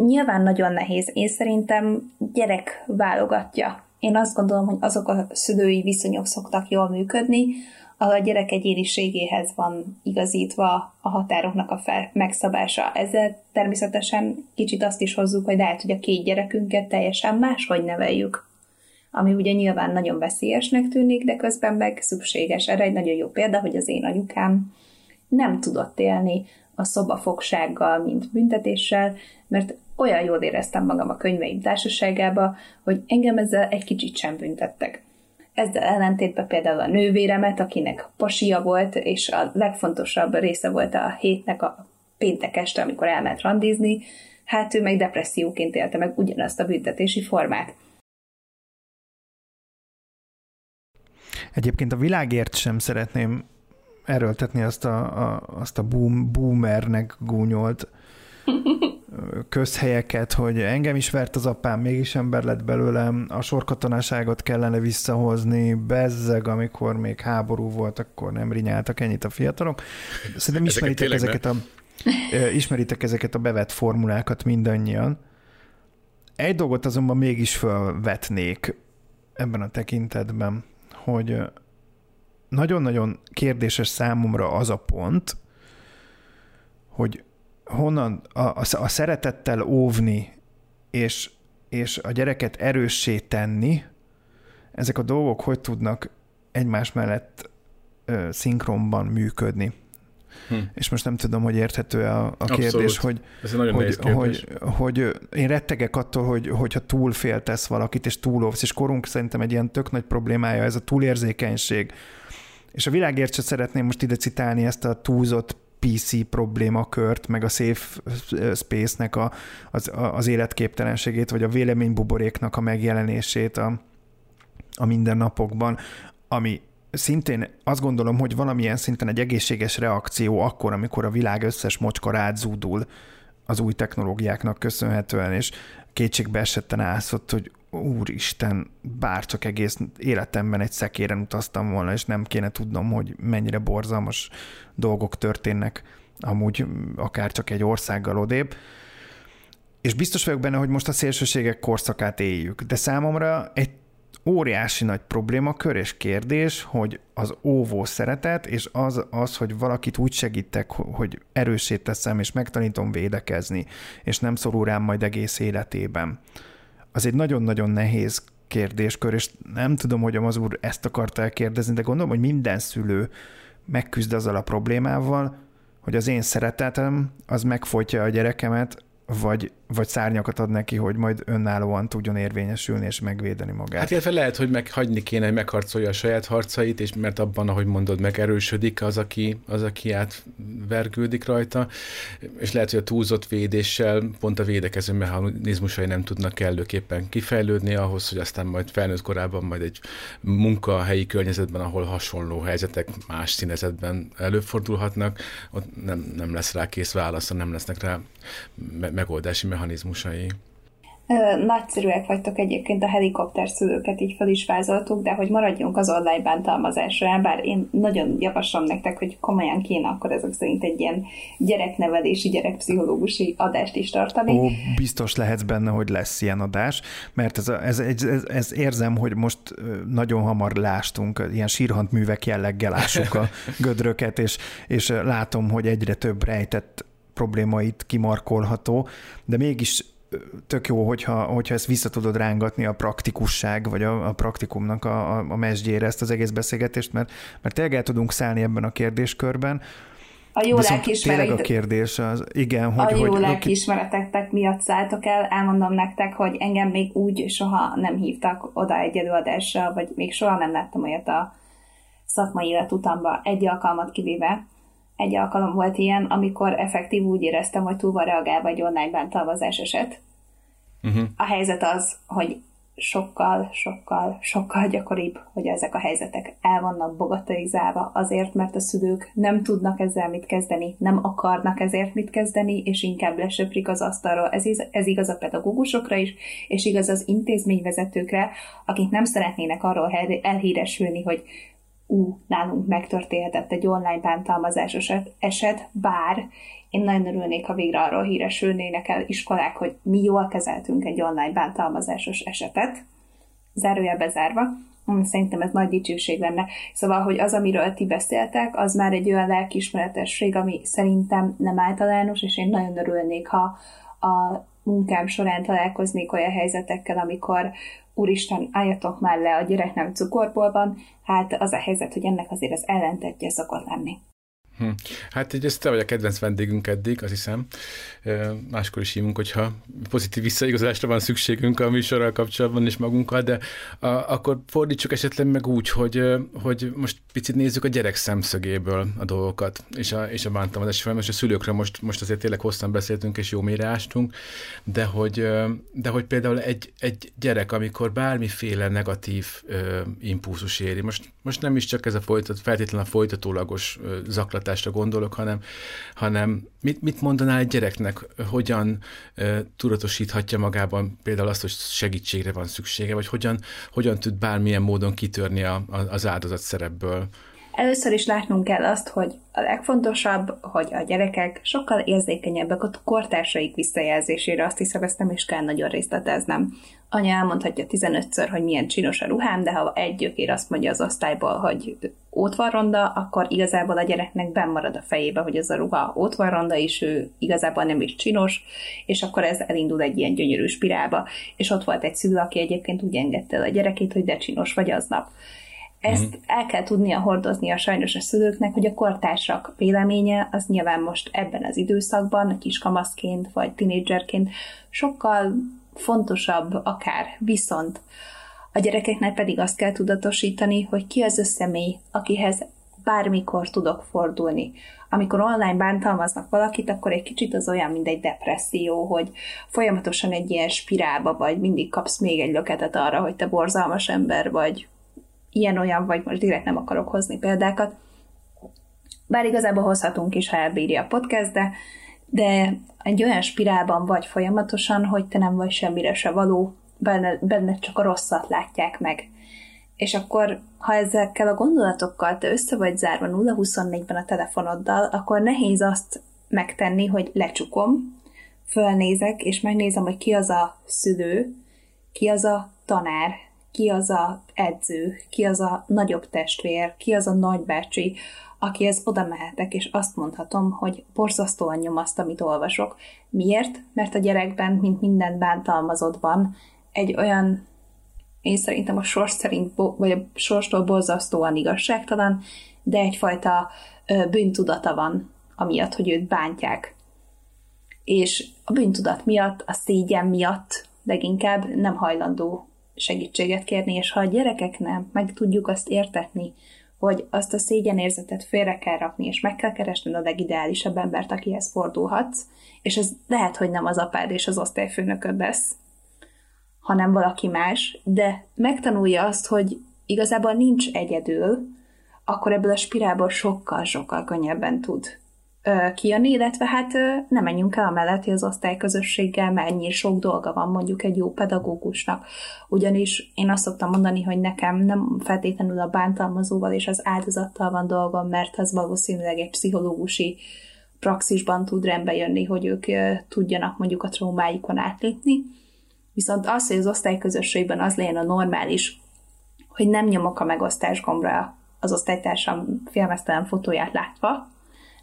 nyilván nagyon nehéz. Én szerintem gyerek válogatja. Én azt gondolom, hogy azok a szülői viszonyok szoktak jól működni, ahol a gyerek egyéniségéhez van igazítva a határoknak a fel, megszabása. Ezzel természetesen kicsit azt is hozzuk, hogy lehet, hogy a két gyerekünket teljesen máshogy neveljük. Ami ugye nyilván nagyon veszélyesnek tűnik, de közben meg szükséges. Erre egy nagyon jó példa, hogy az én anyukám nem tudott élni a szobafogsággal, mint büntetéssel, mert olyan jól éreztem magam a könyveim társaságába, hogy engem ezzel egy kicsit sem büntettek. Ezzel ellentétben például a nővéremet, akinek pasia volt, és a legfontosabb része volt a hétnek a péntek este, amikor elment randizni, hát ő meg depresszióként élte meg ugyanazt a büntetési formát. Egyébként a világért sem szeretném erőltetni azt a, a, azt a boom, boomernek gúnyolt <laughs> közhelyeket, hogy engem is vert az apám, mégis ember lett belőlem, a sorkatonáságot kellene visszahozni, bezzeg, amikor még háború volt, akkor nem rinyáltak ennyit a fiatalok. Szerintem ismeritek ezeket a, ismeritek ezeket a bevett formulákat mindannyian. Egy dolgot azonban mégis felvetnék ebben a tekintetben, hogy nagyon-nagyon kérdéses számomra az a pont, hogy honnan a, a, a szeretettel óvni, és, és a gyereket erőssé tenni, ezek a dolgok hogy tudnak egymás mellett ö, szinkronban működni. Hm. És most nem tudom, hogy érthető a, a kérdés, hogy, Ez hogy, kérdés. hogy, hogy én rettegek attól, hogy, hogyha túl féltesz valakit, és túlóvsz, és korunk szerintem egy ilyen tök nagy problémája ez a túlérzékenység. És a világért sem szeretném most ide citálni ezt a túlzott PC problémakört, meg a safe space-nek a, az, az életképtelenségét, vagy a véleménybuboréknak a megjelenését a, a mindennapokban, ami szintén azt gondolom, hogy valamilyen szinten egy egészséges reakció akkor, amikor a világ összes mocska rádzúdul az új technológiáknak köszönhetően, és kétségbe esetten ászott, hogy úristen, bár csak egész életemben egy szekéren utaztam volna, és nem kéne tudnom, hogy mennyire borzalmas dolgok történnek amúgy akár csak egy országgal odébb, és biztos vagyok benne, hogy most a szélsőségek korszakát éljük, de számomra egy óriási nagy problémakör és kérdés, hogy az óvó szeretet, és az, az, hogy valakit úgy segítek, hogy erősét teszem, és megtanítom védekezni, és nem szorul rám majd egész életében. Az egy nagyon-nagyon nehéz kérdéskör, és nem tudom, hogy az úr ezt akart elkérdezni, de gondolom, hogy minden szülő megküzd azzal a problémával, hogy az én szeretetem az megfolytja a gyerekemet, vagy, vagy szárnyakat ad neki, hogy majd önállóan tudjon érvényesülni és megvédeni magát. Hát illetve lehet, hogy meghagyni kéne, hogy megharcolja a saját harcait, és mert abban, ahogy mondod, megerősödik az, aki, az, aki átvergődik rajta, és lehet, hogy a túlzott védéssel pont a védekező mechanizmusai nem tudnak kellőképpen kifejlődni ahhoz, hogy aztán majd felnőtt korában majd egy munkahelyi környezetben, ahol hasonló helyzetek más színezetben előfordulhatnak, ott nem, nem lesz rá kész válasz, nem lesznek rá megoldási mechanizmusai. Nagyszerűek vagytok egyébként a helikopter szülőket így fel is vázoltuk, de hogy maradjunk az online bántalmazásra, bár én nagyon javaslom nektek, hogy komolyan kéne akkor ezek szerint egy ilyen gyereknevelési, gyerekpszichológusi adást is tartani. Ó, biztos lehetsz benne, hogy lesz ilyen adás, mert ez, ez, ez, ez, ez érzem, hogy most nagyon hamar lástunk, ilyen sírhant művek jelleggel lássuk a <laughs> gödröket, és, és látom, hogy egyre több rejtett problémait kimarkolható, de mégis tök jó, hogyha, hogyha ezt vissza tudod rángatni a praktikusság, vagy a, a praktikumnak a, a, a mesdjére ezt az egész beszélgetést, mert, mert tényleg el tudunk szállni ebben a kérdéskörben. A jó lelkiismeret... a kérdés az, igen, hogy... A jó hogy, lelkiismeretektek miatt szálltok el, elmondom nektek, hogy engem még úgy soha nem hívtak oda egy előadásra, vagy még soha nem láttam olyat a szakmai életutamban, egy alkalmat kivéve, egy alkalom volt ilyen, amikor effektív úgy éreztem, hogy túl van reagálva egy online bántalmazás eset. Uh-huh. A helyzet az, hogy sokkal, sokkal, sokkal gyakoribb, hogy ezek a helyzetek el vannak bogateizálva azért, mert a szülők nem tudnak ezzel mit kezdeni, nem akarnak ezért mit kezdeni, és inkább lesöprik az asztalról. Ez, ez igaz a pedagógusokra is, és igaz az intézményvezetőkre, akik nem szeretnének arról elhíresülni, hogy ú, nálunk megtörténhetett egy online bántalmazásos eset, bár én nagyon örülnék, ha végre arról híresülnének el iskolák, hogy mi jól kezeltünk egy online bántalmazásos esetet, zárójel bezárva, szerintem ez nagy dicsőség lenne. Szóval, hogy az, amiről ti beszéltek, az már egy olyan lelkismeretesség, ami szerintem nem általános, és én nagyon örülnék, ha a munkám során találkoznék olyan helyzetekkel, amikor úristen, álljatok már le, a gyerek nem cukorból van, hát az a helyzet, hogy ennek azért az ellentetje szokott lenni. Hm. Hát így ez te vagy a kedvenc vendégünk eddig, azt hiszem. Máskor is hívunk, hogyha pozitív visszaigazolásra van szükségünk a műsorral kapcsolatban és magunkkal, de a, akkor fordítsuk esetleg meg úgy, hogy, hogy most picit nézzük a gyerek szemszögéből a dolgokat, és a, és a bántalmazás fel. Most a szülőkről most, most azért tényleg hosszan beszéltünk, és jó mélyre ástunk, de hogy, de hogy például egy, egy gyerek, amikor bármiféle negatív impulzus éri, most, most nem is csak ez a folytat, feltétlenül folytatólagos zaklat oktatásra gondolok, hanem, hanem mit, mit mondanál egy gyereknek, hogyan uh, tudatosíthatja magában például azt, hogy segítségre van szüksége, vagy hogyan, hogyan tud bármilyen módon kitörni a, a, az áldozat szerepből? Először is látnunk kell azt, hogy a legfontosabb, hogy a gyerekek sokkal érzékenyebbek a kortársaik visszajelzésére, azt hiszem, ezt nem is kell nagyon részleteznem. Anya elmondhatja 15-ször, hogy milyen csinos a ruhám, de ha egy gyökér azt mondja az osztályból, hogy ótvarronda, akkor igazából a gyereknek benn marad a fejébe, hogy ez a ruha ótvarronda, és ő igazából nem is csinos, és akkor ez elindul egy ilyen gyönyörű spirálba. És ott volt egy szülő, aki egyébként úgy engedte el a gyerekét, hogy de csinos vagy aznap. Ezt mm-hmm. el kell tudnia hordoznia sajnos a szülőknek, hogy a kortársak véleménye az nyilván most ebben az időszakban, kiskamaszként vagy tinédzserként sokkal fontosabb akár, viszont a gyerekeknek pedig azt kell tudatosítani, hogy ki az a személy, akihez bármikor tudok fordulni. Amikor online bántalmaznak valakit, akkor egy kicsit az olyan, mint egy depresszió, hogy folyamatosan egy ilyen spirálba vagy, mindig kapsz még egy löketet arra, hogy te borzalmas ember vagy, ilyen-olyan, vagy most direkt nem akarok hozni példákat. Bár igazából hozhatunk is, ha elbírja a podcast, de, de egy olyan spirálban vagy folyamatosan, hogy te nem vagy semmire se való, benne, benne csak a rosszat látják meg. és akkor, ha ezekkel a gondolatokkal te össze vagy zárva 0-24-ben a telefonoddal, akkor nehéz azt megtenni, hogy lecsukom, fölnézek, és megnézem, hogy ki az a szülő, ki az a tanár, ki az a edző, ki az a nagyobb testvér, ki az a nagybácsi, akihez oda mehetek, és azt mondhatom, hogy borzasztóan nyom azt, amit olvasok. Miért? Mert a gyerekben, mint minden bántalmazottban, egy olyan, én szerintem a sors szerint, vagy a sorstól borzasztóan igazságtalan, de egyfajta bűntudata van, amiatt, hogy őt bántják. És a bűntudat miatt, a szégyen miatt leginkább nem hajlandó segítséget kérni, és ha a gyerekek nem, meg tudjuk azt értetni, hogy azt a szégyenérzetet félre kell rakni, és meg kell keresned a legideálisabb embert, akihez fordulhatsz, és ez lehet, hogy nem az apád és az osztályfőnököd lesz, hanem valaki más, de megtanulja azt, hogy igazából nincs egyedül, akkor ebből a spirálból sokkal-sokkal könnyebben tud kijönni, illetve hát nem menjünk el amellett, hogy az osztályközösséggel mennyi sok dolga van mondjuk egy jó pedagógusnak. Ugyanis én azt szoktam mondani, hogy nekem nem feltétlenül a bántalmazóval és az áldozattal van dolgom, mert az valószínűleg egy pszichológusi praxisban tud rendbe jönni, hogy ők tudjanak mondjuk a traumáikon átlépni. Viszont az, hogy az osztályközösségben az legyen a normális, hogy nem nyomok a megosztás gombra az osztálytársam félmeztelen fotóját látva,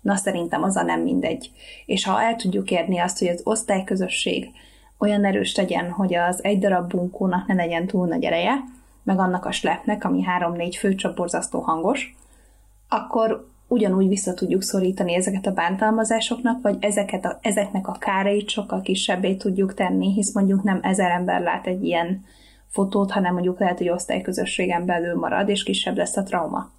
na szerintem az a nem mindegy. És ha el tudjuk érni azt, hogy az osztályközösség olyan erős legyen, hogy az egy darab bunkónak ne legyen túl nagy ereje, meg annak a slepnek, ami három-négy főcsaporzasztó hangos, akkor ugyanúgy vissza tudjuk szorítani ezeket a bántalmazásoknak, vagy ezeket a, ezeknek a kárait sokkal kisebbé tudjuk tenni, hisz mondjuk nem ezer ember lát egy ilyen fotót, hanem mondjuk lehet, hogy osztályközösségen belül marad, és kisebb lesz a trauma.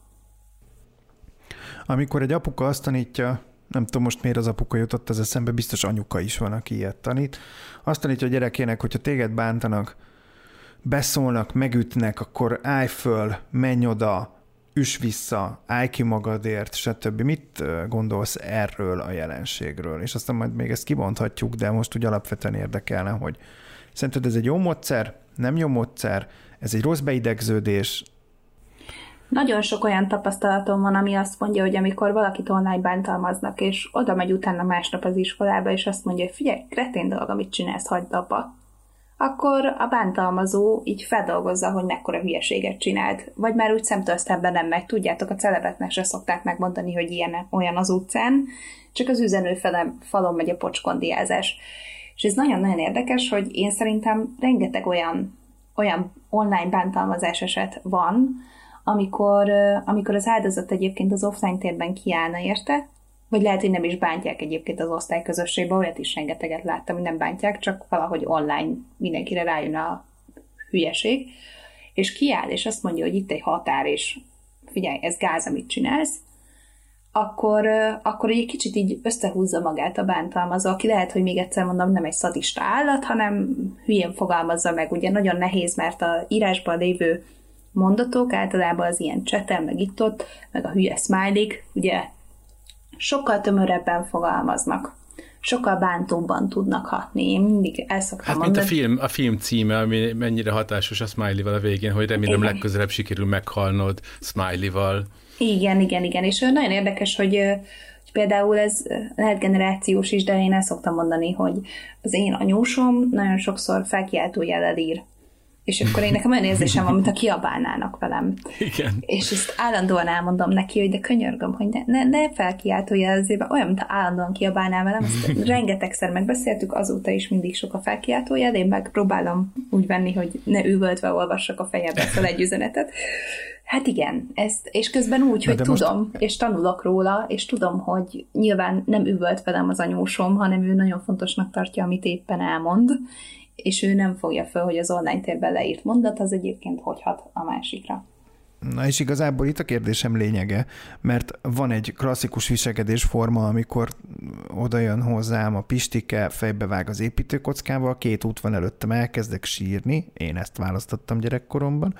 Amikor egy apuka azt tanítja, nem tudom most miért az apuka jutott az eszembe, biztos anyuka is van, aki ilyet tanít. Azt tanítja a gyerekének, hogyha téged bántanak, beszólnak, megütnek, akkor állj föl, menj oda, üs vissza, állj ki magadért, stb. Mit gondolsz erről a jelenségről? És aztán majd még ezt kibonthatjuk, de most úgy alapvetően érdekelne, hogy szerinted ez egy jó módszer, nem jó módszer, ez egy rossz beidegződés, nagyon sok olyan tapasztalatom van, ami azt mondja, hogy amikor valakit online bántalmaznak, és oda megy utána másnap az iskolába, és azt mondja, hogy figyelj, kretén dolog, amit csinálsz, hagyd abba. Akkor a bántalmazó így feldolgozza, hogy mekkora hülyeséget csinált. Vagy már úgy szemtől szemben nem megy. Tudjátok, a celebetnek se szokták megmondani, hogy ilyen olyan az utcán, csak az üzenő falon megy a pocskondiázás. És ez nagyon-nagyon érdekes, hogy én szerintem rengeteg olyan, olyan online bántalmazás eset van, amikor, amikor az áldozat egyébként az offline térben kiállna érte, vagy lehet, hogy nem is bántják egyébként az osztályközösségbe, olyat is rengeteget láttam, hogy nem bántják, csak valahogy online mindenkire rájön a hülyeség, és kiáll, és azt mondja, hogy itt egy határ, és figyelj, ez gáz, amit csinálsz, akkor, akkor egy kicsit így összehúzza magát a bántalmazó, aki lehet, hogy még egyszer mondom, nem egy szadista állat, hanem hülyén fogalmazza meg. Ugye nagyon nehéz, mert a írásban lévő mondatok, általában az ilyen csetel, meg itt-ott, meg a hülye smiley ugye sokkal tömörebben fogalmaznak sokkal bántóbban tudnak hatni. Én mindig el szoktam hát, mondani. mint a film, a film címe, ami mennyire hatásos a smiley a végén, hogy remélem igen. legközelebb sikerül meghalnod smiley-val. Igen, igen, igen, és nagyon érdekes, hogy, hogy például ez lehet generációs is, de én el szoktam mondani, hogy az én anyósom nagyon sokszor felkiáltó jellel ír és akkor én nekem olyan érzésem van, mint a kiabálnának velem. Igen. És ezt állandóan elmondom neki, hogy de könyörgöm, hogy ne, ne, ne felkiáltójelzébe, olyan, mint ha állandóan kiabálnál velem, ezt <laughs> rengetegszer megbeszéltük, azóta is mindig sok a felkiáltójel, én megpróbálom úgy venni, hogy ne üvöltve olvassak a fejembe fel egy üzenetet. Hát igen, ezt, és közben úgy, hogy tudom, most... és tanulok róla, és tudom, hogy nyilván nem üvölt velem az anyósom, hanem ő nagyon fontosnak tartja, amit éppen elmond, és ő nem fogja föl, hogy az online térben leírt mondat, az egyébként hogy hat a másikra. Na és igazából itt a kérdésem lényege, mert van egy klasszikus viselkedésforma, amikor oda jön hozzám a pistike, fejbevág az építőkockával, két út van előttem, elkezdek sírni, én ezt választottam gyerekkoromban.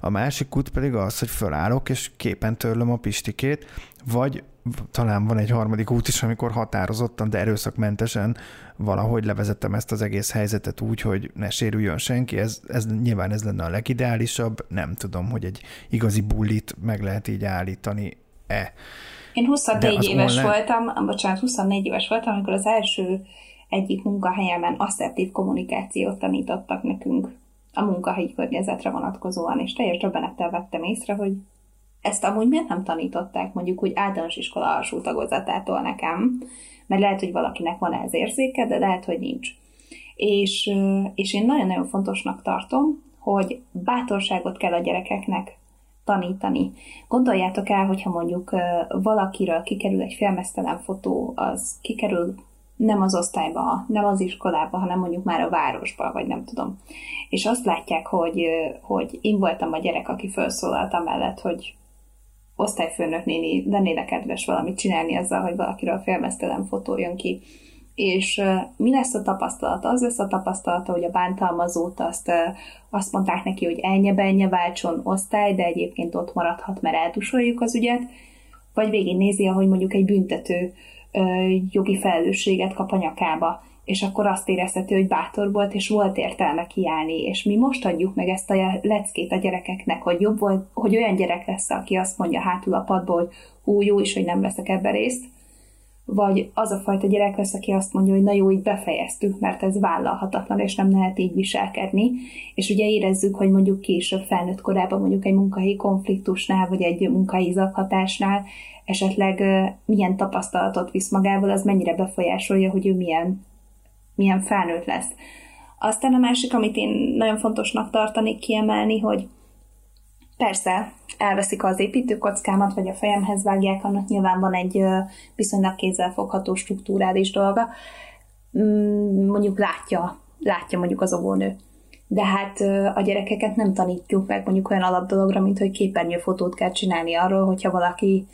A másik út pedig az, hogy fölállok és képen törlöm a pistikét, vagy talán van egy harmadik út is, amikor határozottan, de erőszakmentesen valahogy levezettem ezt az egész helyzetet úgy, hogy ne sérüljön senki. Ez, ez nyilván ez lenne a legideálisabb. Nem tudom, hogy egy igazi bullit meg lehet így állítani-e. Én 24 éves online... voltam, bocsánat, 24 éves voltam, amikor az első egyik munkahelyemen asszertív kommunikációt tanítottak nekünk a munkahelyi környezetre vonatkozóan, és teljes döbbenettel vettem észre, hogy ezt amúgy miért nem tanították mondjuk úgy általános iskola alsó tagozatától nekem, mert lehet, hogy valakinek van ez érzéke, de lehet, hogy nincs. És, és én nagyon-nagyon fontosnak tartom, hogy bátorságot kell a gyerekeknek tanítani. Gondoljátok el, hogyha mondjuk valakiről kikerül egy filmesztelen fotó, az kikerül nem az osztályba, nem az iskolába, hanem mondjuk már a városba, vagy nem tudom. És azt látják, hogy, hogy én voltam a gyerek, aki felszólalt mellett, hogy osztályfőnök néni lennének kedves valamit csinálni azzal, hogy valakiről félmeztelen fotó jön ki. És mi lesz a tapasztalata? Az lesz a tapasztalata, hogy a bántalmazót azt, azt mondták neki, hogy elnye váltson osztály, de egyébként ott maradhat, mert eltusoljuk az ügyet, vagy végig nézi, ahogy mondjuk egy büntető jogi felelősséget kap a nyakába, és akkor azt érezhető, hogy bátor volt, és volt értelme kiállni, és mi most adjuk meg ezt a leckét a gyerekeknek, hogy jobb volt, hogy olyan gyerek lesz, aki azt mondja hátul a padból, hogy jó is, hogy nem veszek ebbe részt, vagy az a fajta gyerek lesz, aki azt mondja, hogy na jó, így befejeztük, mert ez vállalhatatlan, és nem lehet így viselkedni. És ugye érezzük, hogy mondjuk később felnőtt korában mondjuk egy munkahelyi konfliktusnál, vagy egy munkahelyi zakhatásnál esetleg milyen tapasztalatot visz magával, az mennyire befolyásolja, hogy ő milyen, milyen felnőtt lesz. Aztán a másik, amit én nagyon fontosnak tartanék kiemelni, hogy persze elveszik az építőkockámat, vagy a fejemhez vágják, annak nyilván van egy viszonylag kézzelfogható struktúrális dolga. Mm, mondjuk látja, látja mondjuk az óvónő. De hát a gyerekeket nem tanítjuk meg mondjuk olyan alapdologra, mint hogy képernyőfotót kell csinálni arról, hogyha valaki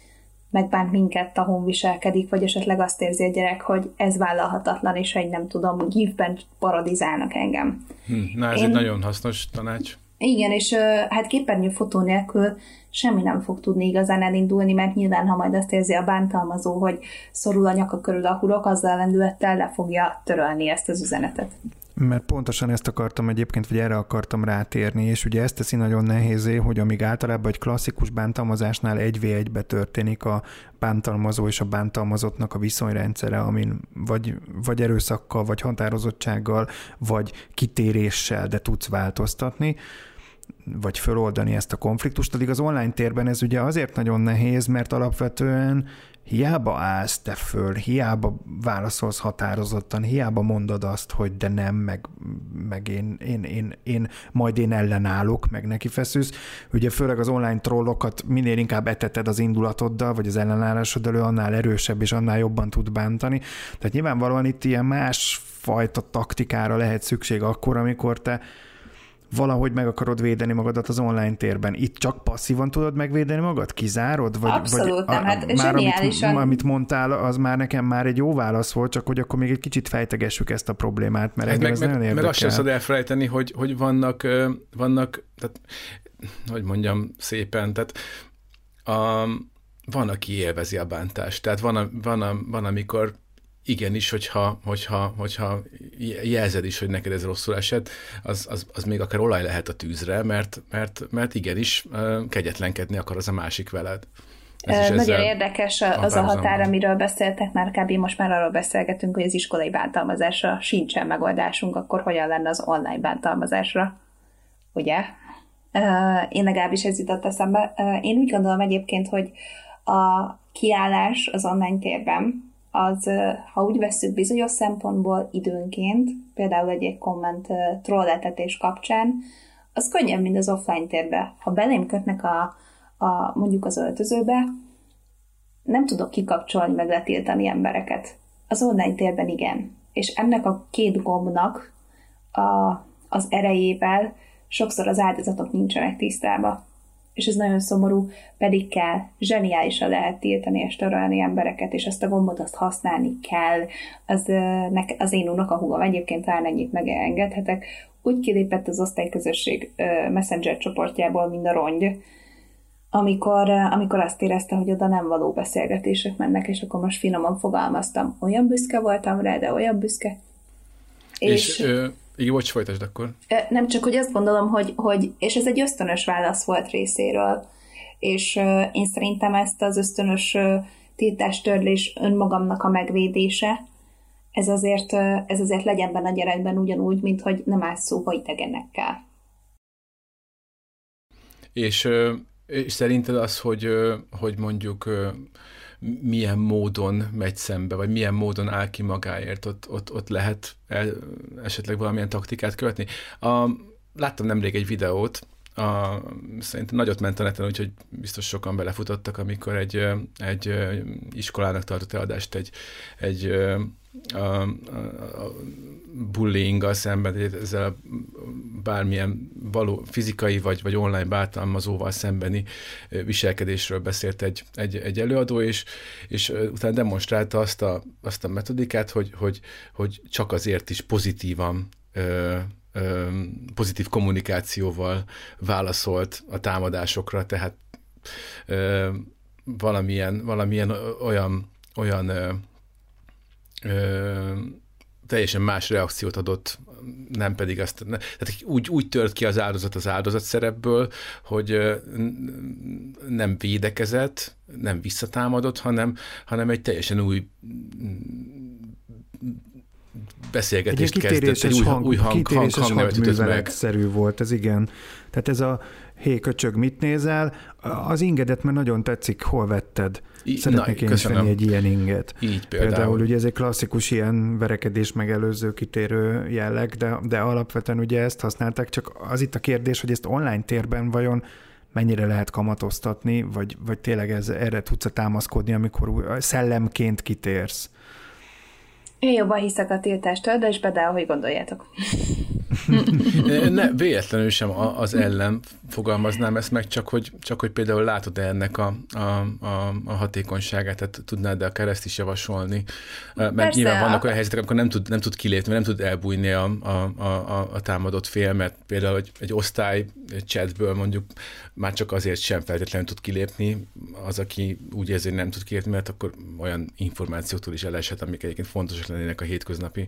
megbánt minket, tahon viselkedik, vagy esetleg azt érzi a gyerek, hogy ez vállalhatatlan, és hogy nem tudom, gívben paradizálnak engem. Hm, na, ez Én... egy nagyon hasznos tanács. Igen, és hát képernyő fotó nélkül semmi nem fog tudni igazán elindulni, mert nyilván, ha majd azt érzi a bántalmazó, hogy szorul a nyaka körül a hurok, azzal lendülettel le fogja törölni ezt az üzenetet. Mert pontosan ezt akartam egyébként, vagy erre akartam rátérni, és ugye ezt teszi nagyon nehézé, hogy amíg általában egy klasszikus bántalmazásnál egy v egybe történik a bántalmazó és a bántalmazottnak a viszonyrendszere, amin vagy, vagy erőszakkal, vagy határozottsággal, vagy kitéréssel, de tudsz változtatni, vagy föloldani ezt a konfliktust, addig az online térben ez ugye azért nagyon nehéz, mert alapvetően hiába állsz te föl, hiába válaszolsz határozottan, hiába mondod azt, hogy de nem, meg, meg én, én, én, én, majd én ellenállok, meg neki feszülsz. Ugye főleg az online trollokat minél inkább eteted az indulatoddal, vagy az ellenállásoddal, ő annál erősebb és annál jobban tud bántani. Tehát nyilvánvalóan itt ilyen más fajta taktikára lehet szükség akkor, amikor te valahogy meg akarod védeni magadat az online térben. Itt csak passzívan tudod megvédeni magad? Kizárod? Vagy, Abszolút vagy nem, hát már zseniálisan. Amit, amit mondtál, az már nekem már egy jó válasz volt, csak hogy akkor még egy kicsit fejtegessük ezt a problémát, mert hát meg, ez meg, nagyon érdekel. Meg azt sem szabad elfelejteni, hogy, hogy vannak, vannak tehát, hogy mondjam szépen, tehát a, van, aki élvezi a bántást. Tehát van, a, van, a, van amikor igenis, hogyha, hogyha, hogyha jelzed is, hogy neked ez rosszul esett, az, az, az még akár olaj lehet a tűzre, mert, mert, mert igenis kegyetlenkedni akar az a másik veled. Ez Nagyon érdekes az a határ, amiről beszéltek, már kb. most már arról beszélgetünk, hogy az iskolai bántalmazásra sincsen megoldásunk, akkor hogyan lenne az online bántalmazásra? Ugye? Én legalábbis ez jutott eszembe. Én úgy gondolom egyébként, hogy a kiállás az online térben, az, ha úgy veszük bizonyos szempontból időnként, például egy-egy komment trolletetés kapcsán, az könnyebb, mint az offline térbe. Ha belém kötnek a, a, mondjuk az öltözőbe, nem tudok kikapcsolni, meg letiltani embereket. Az online térben igen. És ennek a két gombnak a, az erejével sokszor az áldozatok nincsenek tisztában és ez nagyon szomorú, pedig kell, zseniálisan lehet tiltani és törölni embereket, és ezt a gombot azt használni kell. Az, az én unokahúgom egyébként talán ennyit megengedhetek, úgy kilépett az osztályközösség Messenger csoportjából, mint a rongy, amikor, amikor azt érezte, hogy oda nem való beszélgetések mennek, és akkor most finoman fogalmaztam. Olyan büszke voltam rá, de olyan büszke. És, és igen, bocs, folytasd akkor. Nem csak, hogy azt gondolom, hogy, hogy és ez egy ösztönös válasz volt részéről, és én szerintem ezt az ösztönös tiltástörlés önmagamnak a megvédése, ez azért, ez azért legyen benne a gyerekben ugyanúgy, mint hogy nem áll szóba idegenekkel. És, és szerinted az, hogy, hogy mondjuk milyen módon megy szembe, vagy milyen módon áll ki magáért, ott, ott, ott lehet esetleg valamilyen taktikát követni. A, láttam nemrég egy videót, a, szerintem nagyot ment a neten, úgyhogy biztos sokan belefutottak, amikor egy, egy iskolának tartott eladást egy, egy a, a, a bullyinggal szemben, ezzel a bármilyen való fizikai vagy, vagy online bántalmazóval szembeni viselkedésről beszélt egy, egy, egy előadó, és, és utána demonstrálta azt a, azt a metodikát, hogy, hogy, hogy csak azért is pozitívan ö, ö, pozitív kommunikációval válaszolt a támadásokra, tehát ö, valamilyen, valamilyen olyan, olyan ö, ö, teljesen más reakciót adott, nem pedig azt, ne, tehát úgy, úgy tört ki az áldozat az áldozat szerepből, hogy nem védekezett, nem visszatámadott, hanem, hanem egy teljesen új beszélgetést egy kezdett, egy új, hang, új hang, hang, hangnevet meg. szerű volt ez, igen. Tehát ez a hé, köcsög, mit nézel? Az ingedet mert nagyon tetszik, hol vetted? Szeretnék én is venni egy ilyen inget. Így például. Például ugye ez egy klasszikus ilyen verekedés megelőző kitérő jelleg, de, de alapvetően ugye ezt használták, csak az itt a kérdés, hogy ezt online térben vajon mennyire lehet kamatoztatni, vagy, vagy tényleg ez, erre tudsz támaszkodni, amikor szellemként kitérsz. Én jobban hiszek a tiltástól, de is például, hogy gondoljátok. <laughs> ne, véletlenül sem az ellen fogalmaznám ezt meg, csak hogy, csak hogy például látod-e ennek a, a, a, a hatékonyságát, tehát tudnád de a ezt is javasolni. Mert Persze, nyilván vannak olyan helyzetek, amikor nem tud, nem tud kilépni, nem tud elbújni a, a, a, a támadott fél, mert például egy, egy osztály egy chatből mondjuk már csak azért sem feltétlenül tud kilépni, az, aki úgy érzi, hogy nem tud kilépni, mert akkor olyan információtól is eleshet, amik egyébként fontosak lennének a hétköznapi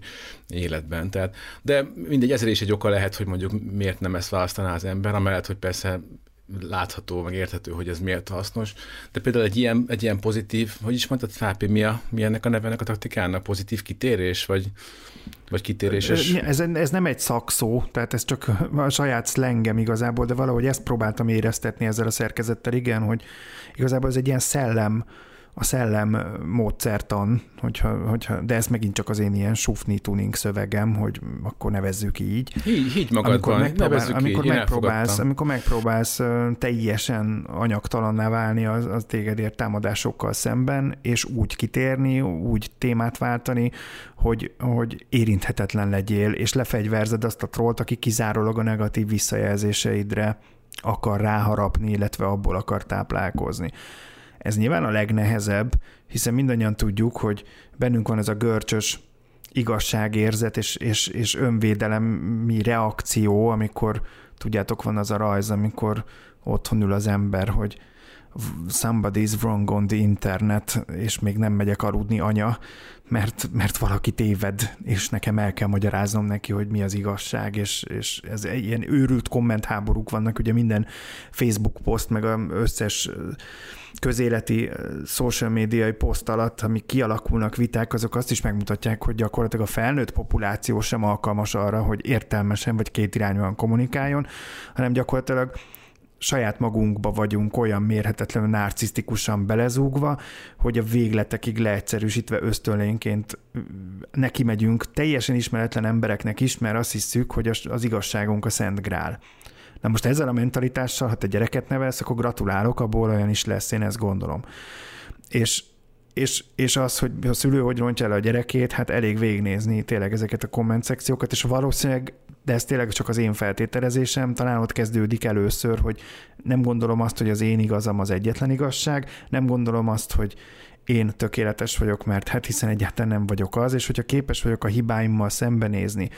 életben. Tehát, de mindegy, ezért is egy oka lehet, hogy mondjuk miért nem ezt választaná az ember, amellett, hogy persze látható, meg érthető, hogy ez miért hasznos. De például egy ilyen, egy ilyen pozitív, hogy is mondtad, Fápi, mi, a, mi ennek a nevenek a taktikának? Pozitív kitérés, vagy, vagy kitéréses? Ez, ez nem egy szakszó, tehát ez csak a saját szlengem igazából, de valahogy ezt próbáltam éreztetni ezzel a szerkezettel, igen, hogy igazából ez egy ilyen szellem, a szellem módszertan, hogyha, hogyha, de ez megint csak az én ilyen sufni tuning szövegem, hogy akkor nevezzük így. Így, így magadban, amikor megpróbál, amikor így, megpróbálsz, amikor megpróbálsz teljesen anyagtalanná válni az, az tégedért támadásokkal szemben, és úgy kitérni, úgy témát váltani, hogy, hogy érinthetetlen legyél, és lefegyverzed azt a trollt, aki kizárólag a negatív visszajelzéseidre akar ráharapni, illetve abból akar táplálkozni. Ez nyilván a legnehezebb, hiszen mindannyian tudjuk, hogy bennünk van ez a görcsös igazságérzet és, és, és önvédelemi reakció, amikor tudjátok, van az a rajz, amikor otthon ül az ember, hogy somebody's wrong on the internet, és még nem megyek aludni, anya, mert, mert valaki téved, és nekem el kell magyaráznom neki, hogy mi az igazság, és, és ez ilyen őrült kommentháborúk vannak, ugye minden Facebook poszt, meg az összes közéleti social médiai poszt alatt, amik kialakulnak viták, azok azt is megmutatják, hogy gyakorlatilag a felnőtt populáció sem alkalmas arra, hogy értelmesen vagy kétirányúan kommunikáljon, hanem gyakorlatilag saját magunkba vagyunk olyan mérhetetlenül narcisztikusan belezúgva, hogy a végletekig leegyszerűsítve ösztönlénként neki megyünk teljesen ismeretlen embereknek is, mert azt hiszük, hogy az igazságunk a szent grál. Na most ezzel a mentalitással, ha te gyereket nevelsz, akkor gratulálok, abból olyan is lesz, én ezt gondolom. És és, és az, hogy a szülő hogy rontja el a gyerekét, hát elég végignézni tényleg ezeket a komment szekciókat, és valószínűleg, de ez tényleg csak az én feltételezésem, talán ott kezdődik először, hogy nem gondolom azt, hogy az én igazam az egyetlen igazság, nem gondolom azt, hogy én tökéletes vagyok, mert hát hiszen egyáltalán nem vagyok az, és hogyha képes vagyok a hibáimmal szembenézni,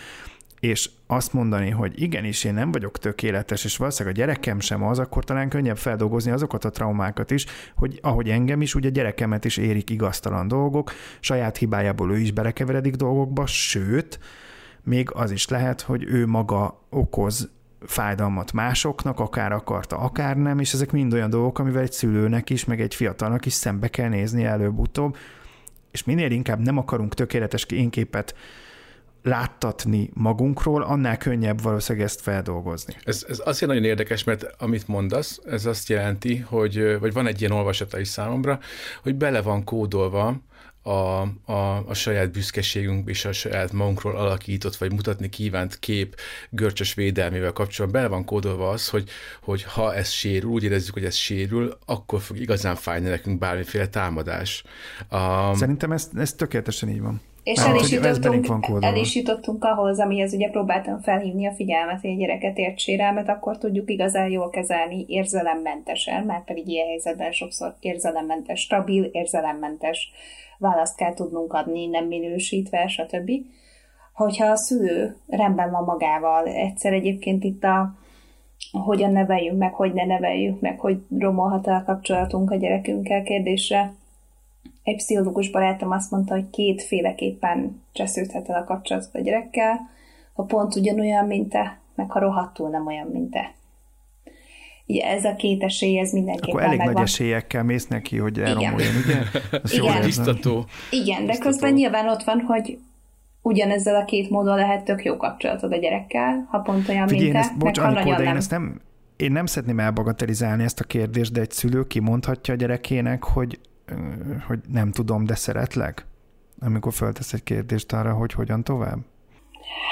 és azt mondani, hogy igenis én nem vagyok tökéletes, és valószínűleg a gyerekem sem az, akkor talán könnyebb feldolgozni azokat a traumákat is, hogy ahogy engem is, ugye gyerekemet is érik igaztalan dolgok, saját hibájából ő is belekeveredik dolgokba, sőt, még az is lehet, hogy ő maga okoz fájdalmat másoknak, akár akarta, akár nem, és ezek mind olyan dolgok, amivel egy szülőnek is, meg egy fiatalnak is szembe kell nézni előbb-utóbb, és minél inkább nem akarunk tökéletes énképet láttatni magunkról, annál könnyebb valószínűleg ezt feldolgozni. Ez, ez azért nagyon érdekes, mert amit mondasz, ez azt jelenti, hogy, vagy van egy ilyen olvasata is számomra, hogy bele van kódolva a, a, a saját büszkeségünk és a saját magunkról alakított, vagy mutatni kívánt kép görcsös védelmével kapcsolatban bele van kódolva az, hogy, hogy ha ez sérül, úgy érezzük, hogy ez sérül, akkor fog igazán fájni nekünk bármiféle támadás. Um, Szerintem ez, ez tökéletesen így van. És el is, jutottunk, el is jutottunk ahhoz, amihez ugye próbáltam felhívni a figyelmet, hogy a gyereket ért sérelmet, akkor tudjuk igazán jól kezelni érzelemmentesen, mert pedig ilyen helyzetben sokszor érzelemmentes, stabil, érzelemmentes választ kell tudnunk adni, nem minősítve, stb. Hogyha a szülő rendben van magával, egyszer egyébként itt a hogyan neveljünk meg, hogy ne neveljük meg, hogy romolhat a kapcsolatunk a gyerekünkkel kérdésre, egy pszichológus barátom azt mondta, hogy kétféleképpen csesződhet el a kapcsolatot a gyerekkel, ha pont ugyanolyan, mint te, meg ha rohadtul nem olyan, mint te. Ugye ez a két esély, ez mindenképpen Akkor elég megvan. nagy esélyekkel mész neki, hogy elromoljon, ugye? <laughs> Ez Igen. Biztató. Igen, de közben nyilván ott van, hogy ugyanezzel a két módon lehet tök jó kapcsolatod a gyerekkel, ha pont olyan, Figyelj, mint te, ezt, bocs, meg ha nagyon nem. Én ezt nem én nem szeretném elbagatelizálni ezt a kérdést, de egy szülő kimondhatja a gyerekének, hogy hogy nem tudom, de szeretlek? Amikor föltesz egy kérdést arra, hogy hogyan tovább?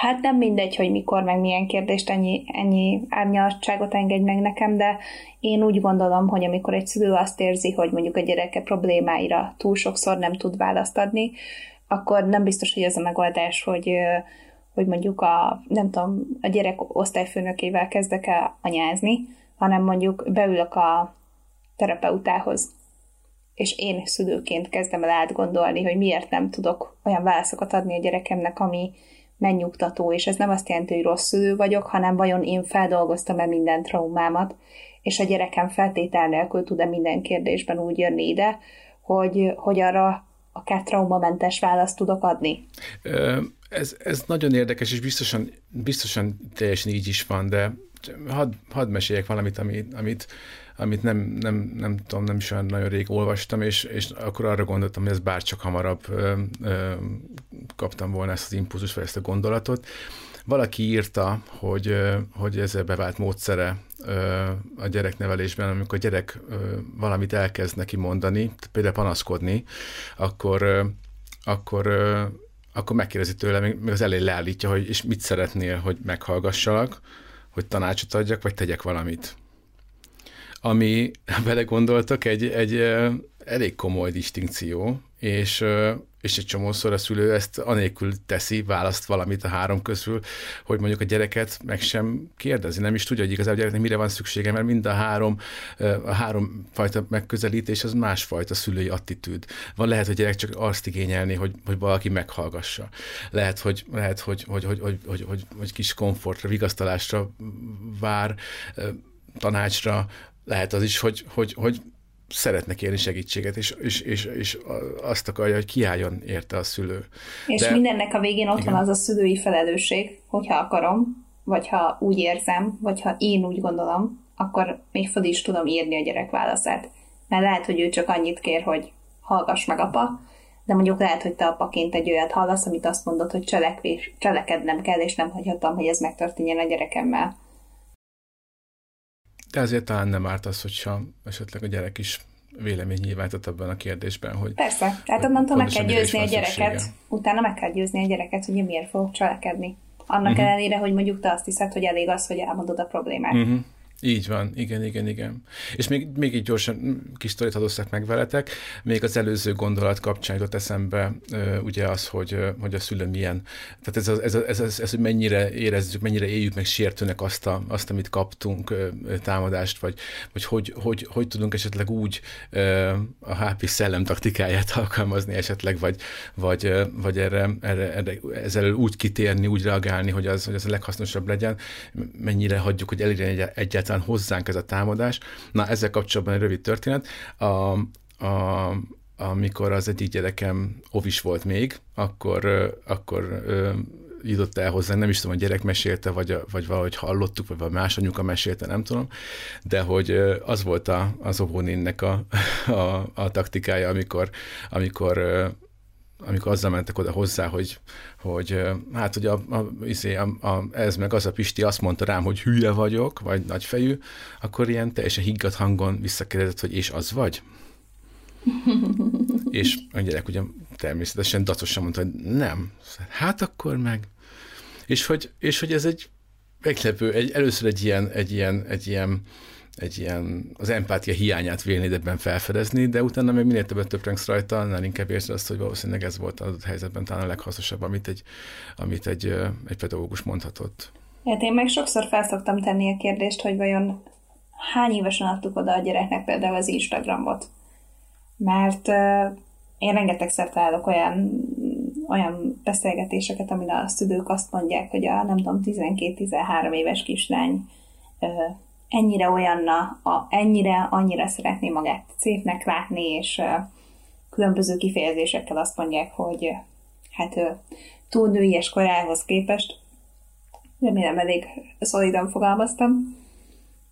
Hát nem mindegy, hogy mikor, meg milyen kérdést ennyi, ennyi árnyalatságot engedj meg nekem, de én úgy gondolom, hogy amikor egy szülő azt érzi, hogy mondjuk a gyereke problémáira túl sokszor nem tud választ adni, akkor nem biztos, hogy ez a megoldás, hogy, hogy mondjuk a, nem tudom, a gyerek osztályfőnökével kezdek el anyázni, hanem mondjuk beülök a terapeutához, és én szülőként kezdem el átgondolni, hogy miért nem tudok olyan válaszokat adni a gyerekemnek, ami megnyugtató, és ez nem azt jelenti, hogy rossz szülő vagyok, hanem vajon én feldolgoztam-e minden traumámat, és a gyerekem feltétel nélkül tud-e minden kérdésben úgy jönni ide, hogy, hogy arra akár traumamentes választ tudok adni. Ez, ez nagyon érdekes, és biztosan, biztosan teljesen így is van, de hadd had meséljek valamit, amit, amit amit nem, nem, nem tudom, nem is olyan nagyon rég olvastam, és, és akkor arra gondoltam, hogy ez bárcsak hamarabb ö, ö, kaptam volna ezt az impulzus, vagy ezt a gondolatot. Valaki írta, hogy, hogy ez bevált módszere a gyereknevelésben, amikor a gyerek valamit elkezd neki mondani, például panaszkodni, akkor, akkor akkor megkérdezi tőle, még az elé leállítja, hogy és mit szeretnél, hogy meghallgassalak, hogy tanácsot adjak, vagy tegyek valamit. Ami vele gondoltak egy, egy elég komoly distinkció, és, és egy csomószor a szülő ezt anélkül teszi, választ valamit a három közül, hogy mondjuk a gyereket meg sem kérdezi, nem is tudja, hogy igazából a gyereknek mire van szüksége, mert mind a három, a három fajta megközelítés az másfajta szülői attitűd. Van lehet, hogy a gyerek csak azt igényelni, hogy, hogy valaki meghallgassa. Lehet, hogy, lehet, hogy, hogy, hogy, hogy, hogy, hogy, hogy kis komfortra, vigasztalásra vár, tanácsra, lehet az is, hogy, hogy, hogy szeretne kérni segítséget, és, és, és, és azt akarja, hogy kiálljon érte a szülő. És De, mindennek a végén ott igen. van az a szülői felelősség, hogyha akarom, vagy ha úgy érzem, vagy ha én úgy gondolom, akkor még fel is tudom írni a gyerek válaszát. Mert lehet, hogy ő csak annyit kér, hogy hallgass meg apa, de mondjuk lehet, hogy te apaként egy olyat hallasz, amit azt mondod, hogy cselekvés, cselekednem kell, és nem hagyhatom, hogy ez megtörténjen a gyerekemmel. De azért talán nem árt az, hogyha esetleg a gyerek is vélemény nyilvántott abban a kérdésben, hogy... Persze, tehát onnantól meg kell győzni a gyereket, szüksége. utána meg kell győzni a gyereket, hogy miért fog cselekedni. Annak uh-huh. ellenére, hogy mondjuk te azt hiszed, hogy elég az, hogy elmondod a problémát. Uh-huh. Így van, igen, igen, igen. És még, még egy gyorsan kis sztorit adóztak meg veletek, még az előző gondolat kapcsán jutott eszembe ugye az, hogy, hogy a szülő milyen, tehát ez, ez, ez, ez, ez, ez, hogy mennyire érezzük, mennyire éljük meg sértőnek azt, a, azt amit kaptunk, támadást, vagy, vagy hogy, hogy, hogy tudunk esetleg úgy a HP szellem taktikáját alkalmazni esetleg, vagy, vagy, vagy erre, erre, erre ezzel úgy kitérni, úgy reagálni, hogy az, hogy az a leghasznosabb legyen, mennyire hagyjuk, hogy elérjen egy, egyáltalán egyáltalán hozzánk ez a támadás. Na, ezzel kapcsolatban egy rövid történet. A, a, amikor az egyik gyerekem ovis volt még, akkor, akkor jutott el hozzá, nem is tudom, a gyerek mesélte, vagy, vagy valahogy hallottuk, vagy más anyuka mesélte, nem tudom, de hogy az volt a, az óvónénnek a, <laughs> a, a taktikája, amikor, amikor amikor azzal mentek oda hozzá, hogy, hogy hát, hogy a, a, izé, a, a, ez meg az a Pisti azt mondta rám, hogy hülye vagyok, vagy nagyfejű, akkor ilyen teljesen higgadt hangon visszakérdezett, hogy és az vagy? <laughs> és a gyerek ugye természetesen dacosan mondta, hogy nem. Hát akkor meg. És hogy, és hogy ez egy meglepő, egy, először egy ilyen, egy ilyen, egy ilyen egy ilyen, az empátia hiányát vélnéd ebben felfedezni, de utána még minél többet töprengsz rajta, annál inkább érzed azt, hogy valószínűleg ez volt az helyzetben talán a leghasznosabb, amit egy, amit egy, egy pedagógus mondhatott. Hát én meg sokszor felszoktam tenni a kérdést, hogy vajon hány évesen adtuk oda a gyereknek például az Instagramot. Mert uh, én rengetegszer találok olyan, olyan beszélgetéseket, amin a szülők azt mondják, hogy a nem tudom, 12-13 éves kislány uh, ennyire olyanna, a, ennyire, annyira szeretné magát szépnek látni, és különböző kifejezésekkel azt mondják, hogy hát uh, túl nőies korához képest, remélem elég szolidan fogalmaztam,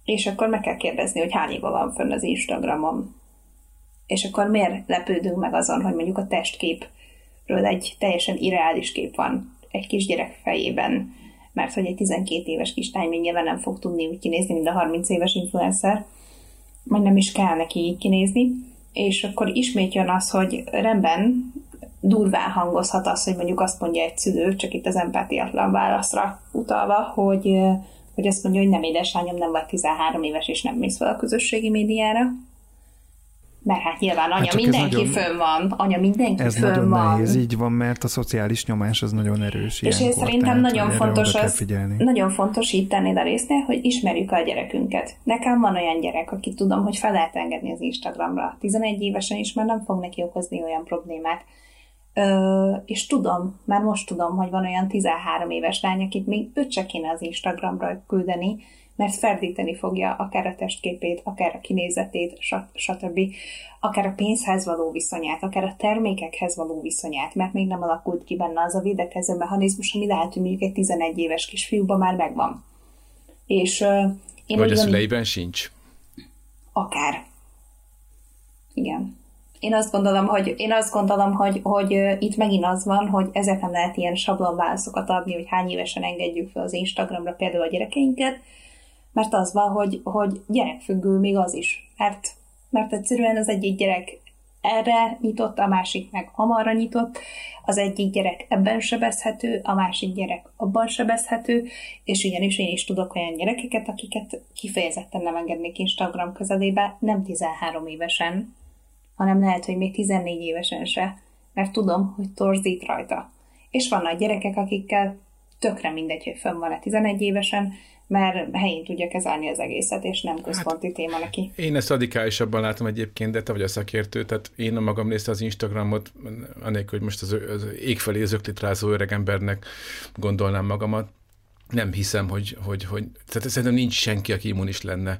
és akkor meg kell kérdezni, hogy hány éve van fönn az Instagramon. És akkor miért lepődünk meg azon, hogy mondjuk a testképről egy teljesen irreális kép van egy kisgyerek fejében, mert hogy egy 12 éves kislány még nyilván nem fog tudni úgy kinézni, mint a 30 éves influencer, majd nem is kell neki így kinézni, és akkor ismét jön az, hogy rendben, durván hangozhat az, hogy mondjuk azt mondja egy szülő, csak itt az empátiatlan válaszra utalva, hogy, hogy azt mondja, hogy nem édesanyám, nem vagy 13 éves, és nem mész fel a közösségi médiára, mert hát nyilván anya hát mindenki nagyon, fönn van, anya mindenki ez fönn nagyon van. nehéz, így van, mert a szociális nyomás az nagyon erős. És én szerintem nagyon fontos az, nagyon fontos itt tenni a résznél, hogy ismerjük a gyerekünket. Nekem van olyan gyerek, aki tudom, hogy fel lehet engedni az Instagramra. 11 évesen is már nem fog neki okozni olyan problémát. Ö, és tudom, már most tudom, hogy van olyan 13 éves lány, akit még őt se kéne az Instagramra küldeni, mert ferdíteni fogja akár a testképét, akár a kinézetét, stb. akár a pénzhez való viszonyát, akár a termékekhez való viszonyát, mert még nem alakult ki benne az a védekező mechanizmus, ami lehet, hogy mondjuk egy 11 éves kisfiúban már megvan. És uh, én Vagy a szüleiben sincs. Akár. Igen. Én azt gondolom, hogy, én azt gondolom, hogy, hogy itt megint az van, hogy ezért nem lehet ilyen sablonválaszokat adni, hogy hány évesen engedjük fel az Instagramra például a gyerekeinket, mert az van, hogy, hogy gyerekfüggő még az is. Mert, mert egyszerűen az egyik gyerek erre nyitott, a másik meg amarra nyitott, az egyik gyerek ebben sebezhető, a másik gyerek abban sebezhető, és ugyanis én is tudok olyan gyerekeket, akiket kifejezetten nem engednék Instagram közelébe, nem 13 évesen, hanem lehet, hogy még 14 évesen se, mert tudom, hogy torzít rajta. És vannak gyerekek, akikkel tökre mindegy, hogy fönn van-e 11 évesen, mert helyén tudja kezelni az egészet, és nem központi hát, téma neki. Én ezt radikálisabban látom egyébként, de te vagy a szakértő, tehát én a magam nézte az Instagramot, anélkül, hogy most az, az ég felé zöglit öregembernek gondolnám magamat, nem hiszem, hogy, hogy, hogy tehát szerintem nincs senki, aki immunis lenne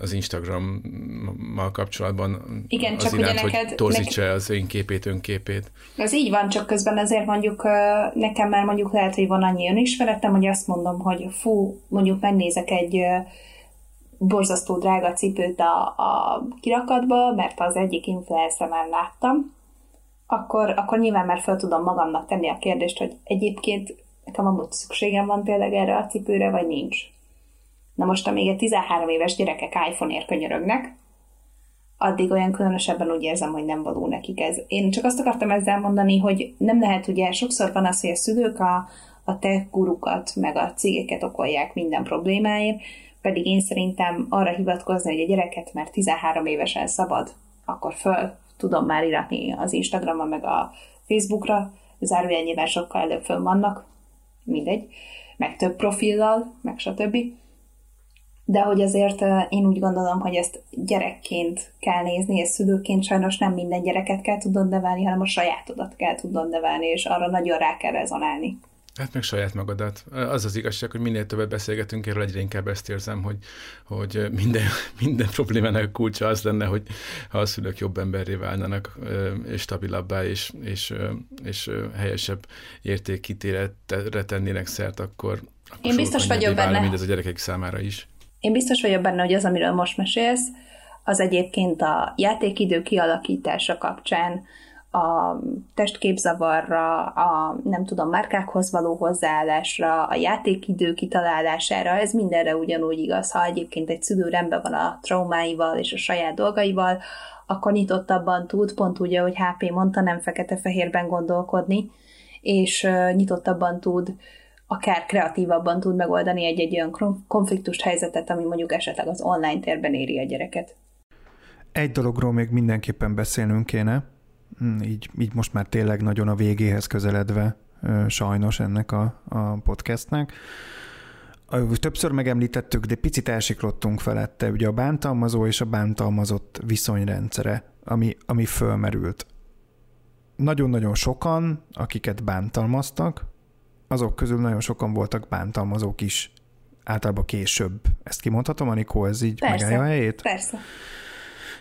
az Instagrammal kapcsolatban Igen, az csak iránt, ugye neked, hogy torzítsa neked, az én képét, önképét. Az így van, csak közben azért mondjuk nekem már mondjuk lehet, hogy van annyi önismeretem, hogy azt mondom, hogy fú, mondjuk megnézek egy borzasztó drága cipőt a, a kirakatba, mert az egyik influencer már láttam, akkor, akkor nyilván már fel tudom magamnak tenni a kérdést, hogy egyébként nekem amúgy szükségem van tényleg erre a cipőre, vagy nincs. Na most, amíg egy 13 éves gyerekek iPhone-ért könyörögnek, addig olyan különösebben úgy érzem, hogy nem való nekik ez. Én csak azt akartam ezzel mondani, hogy nem lehet, ugye sokszor van az, hogy a szülők a, a te gurukat, meg a cégeket okolják minden problémáért, pedig én szerintem arra hivatkozni, hogy a gyereket mert 13 évesen szabad, akkor föl tudom már iratni az Instagramon, meg a Facebookra, zárójel nyilván sokkal előbb föl vannak, mindegy, meg több profillal, meg stb. De hogy azért én úgy gondolom, hogy ezt gyerekként kell nézni, és szülőként sajnos nem minden gyereket kell tudnod nevelni, hanem a sajátodat kell tudnod nevelni, és arra nagyon rá kell rezonálni. Hát meg saját magadat. Az az igazság, hogy minél többet beszélgetünk erről, egyre inkább ezt érzem, hogy, hogy minden, <laughs> minden problémának a kulcsa az lenne, hogy ha a szülők jobb emberré válnának, és stabilabbá, és, és, és helyesebb értékítéletre tennének szert, akkor, akkor Én biztos vagyok benne. Mindez a gyerekek számára is. Én biztos vagyok benne, hogy az, amiről most mesélsz, az egyébként a játékidő kialakítása kapcsán a testképzavarra, a nem tudom, márkákhoz való hozzáállásra, a játékidő kitalálására, ez mindenre ugyanúgy igaz. Ha egyébként egy szülő rendben van a traumáival és a saját dolgaival, akkor nyitottabban tud, pont úgy, ahogy HP mondta, nem fekete-fehérben gondolkodni, és nyitottabban tud, akár kreatívabban tud megoldani egy-egy olyan konfliktust helyzetet, ami mondjuk esetleg az online térben éri a gyereket. Egy dologról még mindenképpen beszélnünk kéne, így, így most már tényleg nagyon a végéhez közeledve sajnos ennek a, a podcastnek. Többször megemlítettük, de picit elsiklottunk felette, ugye a bántalmazó és a bántalmazott viszonyrendszere, ami, ami fölmerült. Nagyon-nagyon sokan, akiket bántalmaztak, azok közül nagyon sokan voltak bántalmazók is. Általában később. Ezt kimondhatom, Anikó, ez így persze, megállja a helyét? Persze.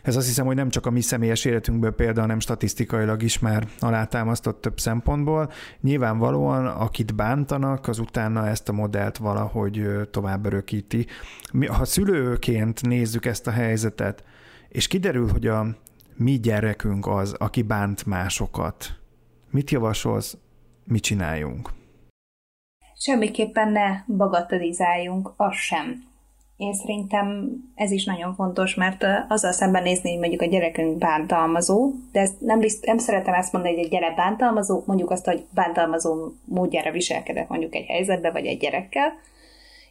Ez azt hiszem, hogy nem csak a mi személyes életünkből példa, hanem statisztikailag is már alátámasztott több szempontból. Nyilvánvalóan, akit bántanak, az utána ezt a modellt valahogy tovább örökíti. Mi, ha szülőként nézzük ezt a helyzetet, és kiderül, hogy a mi gyerekünk az, aki bánt másokat, mit javasolsz, mit csináljunk? Semmiképpen ne bagatelizáljunk, az sem én szerintem ez is nagyon fontos, mert azzal szemben nézni, hogy mondjuk a gyerekünk bántalmazó, de ezt nem, bizt, nem szeretem ezt mondani, hogy egy gyerek bántalmazó, mondjuk azt, hogy bántalmazó módjára viselkedett mondjuk egy helyzetbe, vagy egy gyerekkel,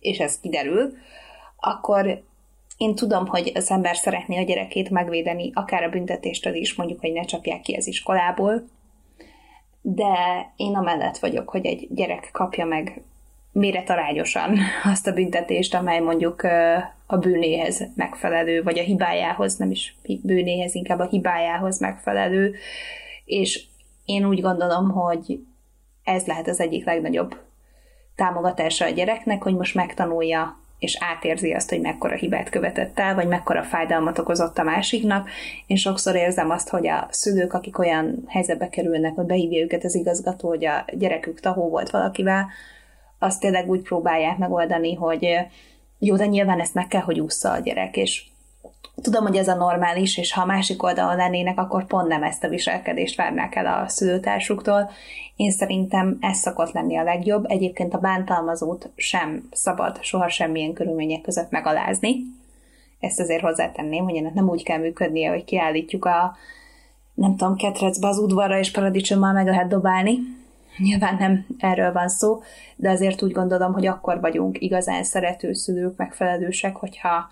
és ez kiderül, akkor én tudom, hogy az ember szeretné a gyerekét megvédeni, akár a büntetéstől is, mondjuk, hogy ne csapják ki az iskolából, de én amellett vagyok, hogy egy gyerek kapja meg méretarányosan <laughs> azt a büntetést, amely mondjuk a bűnéhez megfelelő, vagy a hibájához, nem is bűnéhez, inkább a hibájához megfelelő, és én úgy gondolom, hogy ez lehet az egyik legnagyobb támogatása a gyereknek, hogy most megtanulja és átérzi azt, hogy mekkora hibát követett el, vagy mekkora fájdalmat okozott a másiknak. Én sokszor érzem azt, hogy a szülők, akik olyan helyzetbe kerülnek, hogy behívja őket az igazgató, hogy a gyerekük tahó volt valakivel, azt tényleg úgy próbálják megoldani, hogy jó, de nyilván ezt meg kell, hogy ússza a gyerek, és tudom, hogy ez a normális, és ha a másik oldalon lennének, akkor pont nem ezt a viselkedést várnák el a szülőtársuktól. Én szerintem ez szokott lenni a legjobb. Egyébként a bántalmazót sem szabad soha semmilyen körülmények között megalázni. Ezt azért hozzátenném, hogy ennek nem úgy kell működnie, hogy kiállítjuk a nem tudom, ketrecbe az udvarra, és paradicsommal meg lehet dobálni, Nyilván nem erről van szó, de azért úgy gondolom, hogy akkor vagyunk igazán szerető szülők, megfelelősek, hogyha,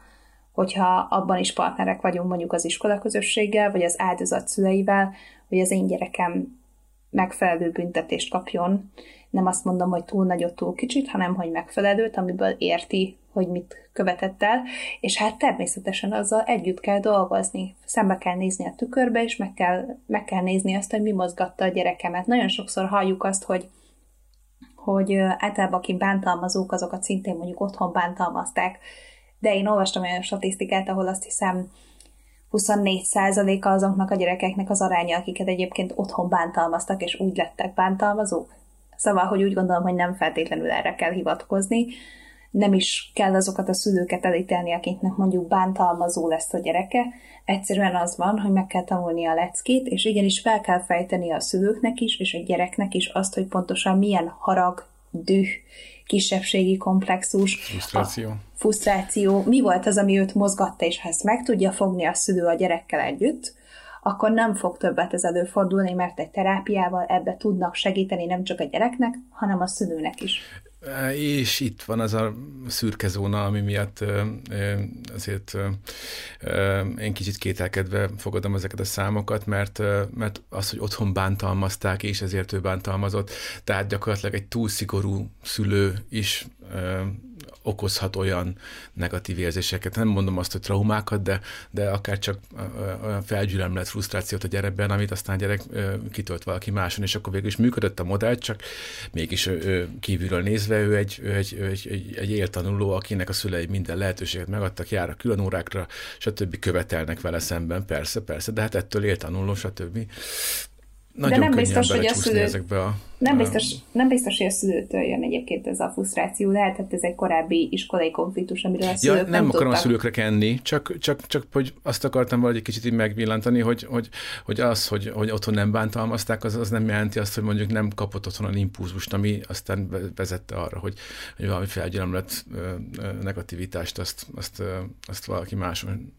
hogyha abban is partnerek vagyunk mondjuk az iskolaközösséggel, vagy az áldozat szüleivel, hogy az én gyerekem megfelelő büntetést kapjon. Nem azt mondom, hogy túl nagyot, túl kicsit, hanem hogy megfelelőt, amiből érti, hogy mit követett el, és hát természetesen azzal együtt kell dolgozni. Szembe kell nézni a tükörbe, és meg kell, meg kell nézni azt, hogy mi mozgatta a gyerekemet. Nagyon sokszor halljuk azt, hogy hogy általában akik bántalmazók, azokat szintén mondjuk otthon bántalmazták, de én olvastam olyan statisztikát, ahol azt hiszem 24%-a azoknak a gyerekeknek az aránya, akiket egyébként otthon bántalmaztak, és úgy lettek bántalmazók. Szóval, hogy úgy gondolom, hogy nem feltétlenül erre kell hivatkozni, nem is kell azokat a szülőket elítélni, akiknek mondjuk bántalmazó lesz a gyereke. Egyszerűen az van, hogy meg kell tanulni a leckét, és igenis fel kell fejteni a szülőknek is, és a gyereknek is azt, hogy pontosan milyen harag, düh, kisebbségi komplexus, frusztráció. frusztráció, mi volt az, ami őt mozgatta, és ha ezt meg tudja fogni a szülő a gyerekkel együtt, akkor nem fog többet ez előfordulni, mert egy terápiával ebbe tudnak segíteni nem csak a gyereknek, hanem a szülőnek is. És itt van az a szürke zóna, ami miatt azért én kicsit kételkedve fogadom ezeket a számokat, mert, mert az, hogy otthon bántalmazták, és ezért ő bántalmazott, tehát gyakorlatilag egy túl szigorú szülő is okozhat olyan negatív érzéseket. Nem mondom azt, hogy traumákat, de, de akár csak olyan felgyülemlett frusztrációt a gyerekben, amit aztán a gyerek kitölt valaki máson, és akkor végül is működött a modell, csak mégis kívülről nézve ő egy, ő egy, egy, egy, egy éltanuló, akinek a szülei minden lehetőséget megadtak, jár a külön órákra, stb. követelnek vele szemben, persze, persze, de hát ettől éltanuló, stb. Nagyon De nem biztos, hogy a szülő... ezekbe a nem biztos, nem biztos, hogy a szülőtől jön egyébként ez a frusztráció, lehet, hogy ez egy korábbi iskolai konfliktus, amiről a szülők ja, nem, nem akarom tudtak. a szülőkre kenni, csak, csak, csak hogy azt akartam valahogy egy kicsit így megvillantani, hogy, hogy, hogy az, hogy, hogy otthon nem bántalmazták, az, az nem jelenti azt, hogy mondjuk nem kapott otthon a impulzust, ami aztán vezette arra, hogy, hogy valami felgyelemlett negativitást azt, azt, azt valaki máson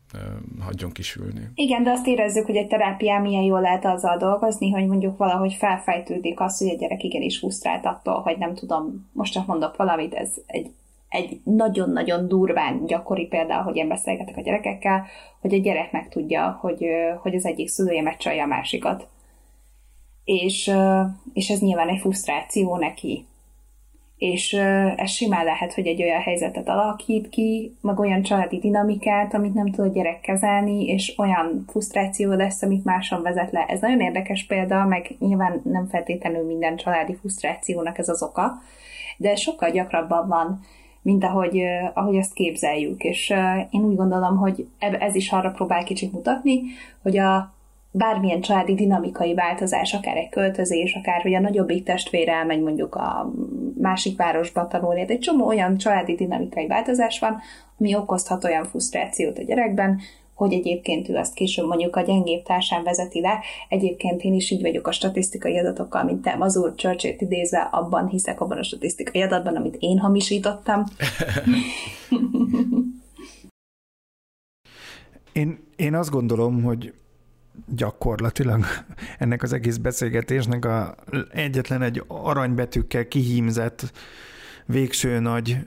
hagyjon kisülni. Igen, de azt érezzük, hogy egy terápián milyen jól lehet azzal dolgozni, hogy mondjuk valahogy felfejtődik az, hogy egy gyerek igenis frusztrált attól, hogy nem tudom, most csak mondok valamit, ez egy, egy nagyon-nagyon durván gyakori példa, hogy én beszélgetek a gyerekekkel, hogy a gyerek meg tudja, hogy, hogy az egyik szülője megcsalja a másikat. És, és ez nyilván egy frusztráció neki és ez simán lehet, hogy egy olyan helyzetet alakít ki, meg olyan családi dinamikát, amit nem tud a gyerek kezelni, és olyan frusztráció lesz, amit máson vezet le. Ez nagyon érdekes példa, meg nyilván nem feltétlenül minden családi frusztrációnak ez az oka, de sokkal gyakrabban van, mint ahogy, ahogy ezt képzeljük. És én úgy gondolom, hogy ez is arra próbál kicsit mutatni, hogy a bármilyen családi dinamikai változás, akár egy költözés, akár hogy a nagyobbik testvére elmegy mondjuk a másik városba tanulni, de egy csomó olyan családi dinamikai változás van, ami okozhat olyan frusztrációt a gyerekben, hogy egyébként ő azt később mondjuk a gyengébb társán vezeti le. Egyébként én is így vagyok a statisztikai adatokkal, mint te, Mazur church idézve, abban hiszek abban a statisztikai adatban, amit én hamisítottam. <laughs> én, én azt gondolom, hogy gyakorlatilag <laughs> ennek az egész beszélgetésnek a egyetlen egy aranybetűkkel kihímzett végső nagy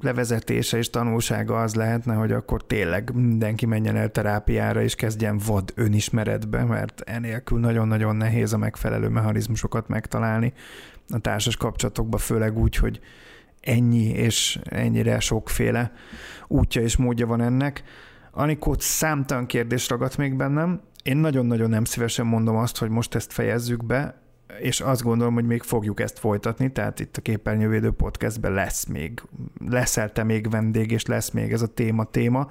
levezetése és tanulsága az lehetne, hogy akkor tényleg mindenki menjen el terápiára és kezdjen vad önismeretbe, mert enélkül nagyon-nagyon nehéz a megfelelő mechanizmusokat megtalálni a társas kapcsolatokban, főleg úgy, hogy ennyi és ennyire sokféle útja és módja van ennek. Anikó számtalan kérdés ragadt még bennem, én nagyon-nagyon nem szívesen mondom azt, hogy most ezt fejezzük be, és azt gondolom, hogy még fogjuk ezt folytatni, tehát itt a Képernyővédő podcastben lesz még, leszel te még vendég, és lesz még ez a téma téma,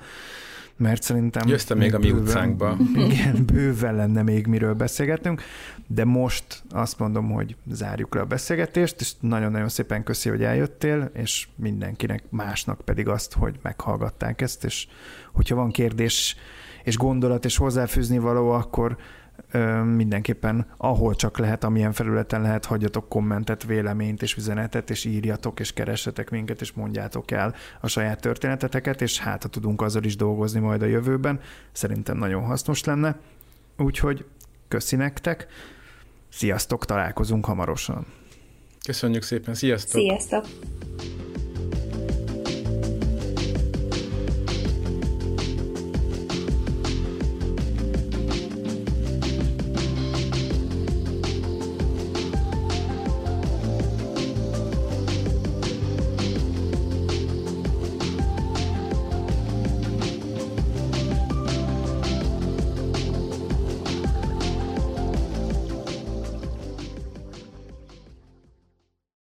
mert szerintem... Jössz még a mi utcánkba. <laughs> Igen, bőven lenne még miről beszélgetnünk, de most azt mondom, hogy zárjuk le a beszélgetést, és nagyon-nagyon szépen köszi, hogy eljöttél, és mindenkinek másnak pedig azt, hogy meghallgatták ezt, és hogyha van kérdés, és gondolat és hozzáfűzni való, akkor ö, mindenképpen ahol csak lehet, amilyen felületen lehet, hagyjatok kommentet, véleményt és üzenetet, és írjatok, és keressetek minket, és mondjátok el a saját történeteteket, és hát ha tudunk azzal is dolgozni majd a jövőben, szerintem nagyon hasznos lenne. Úgyhogy köszi nektek, sziasztok, találkozunk hamarosan. Köszönjük szépen, sziasztok! Sziasztok!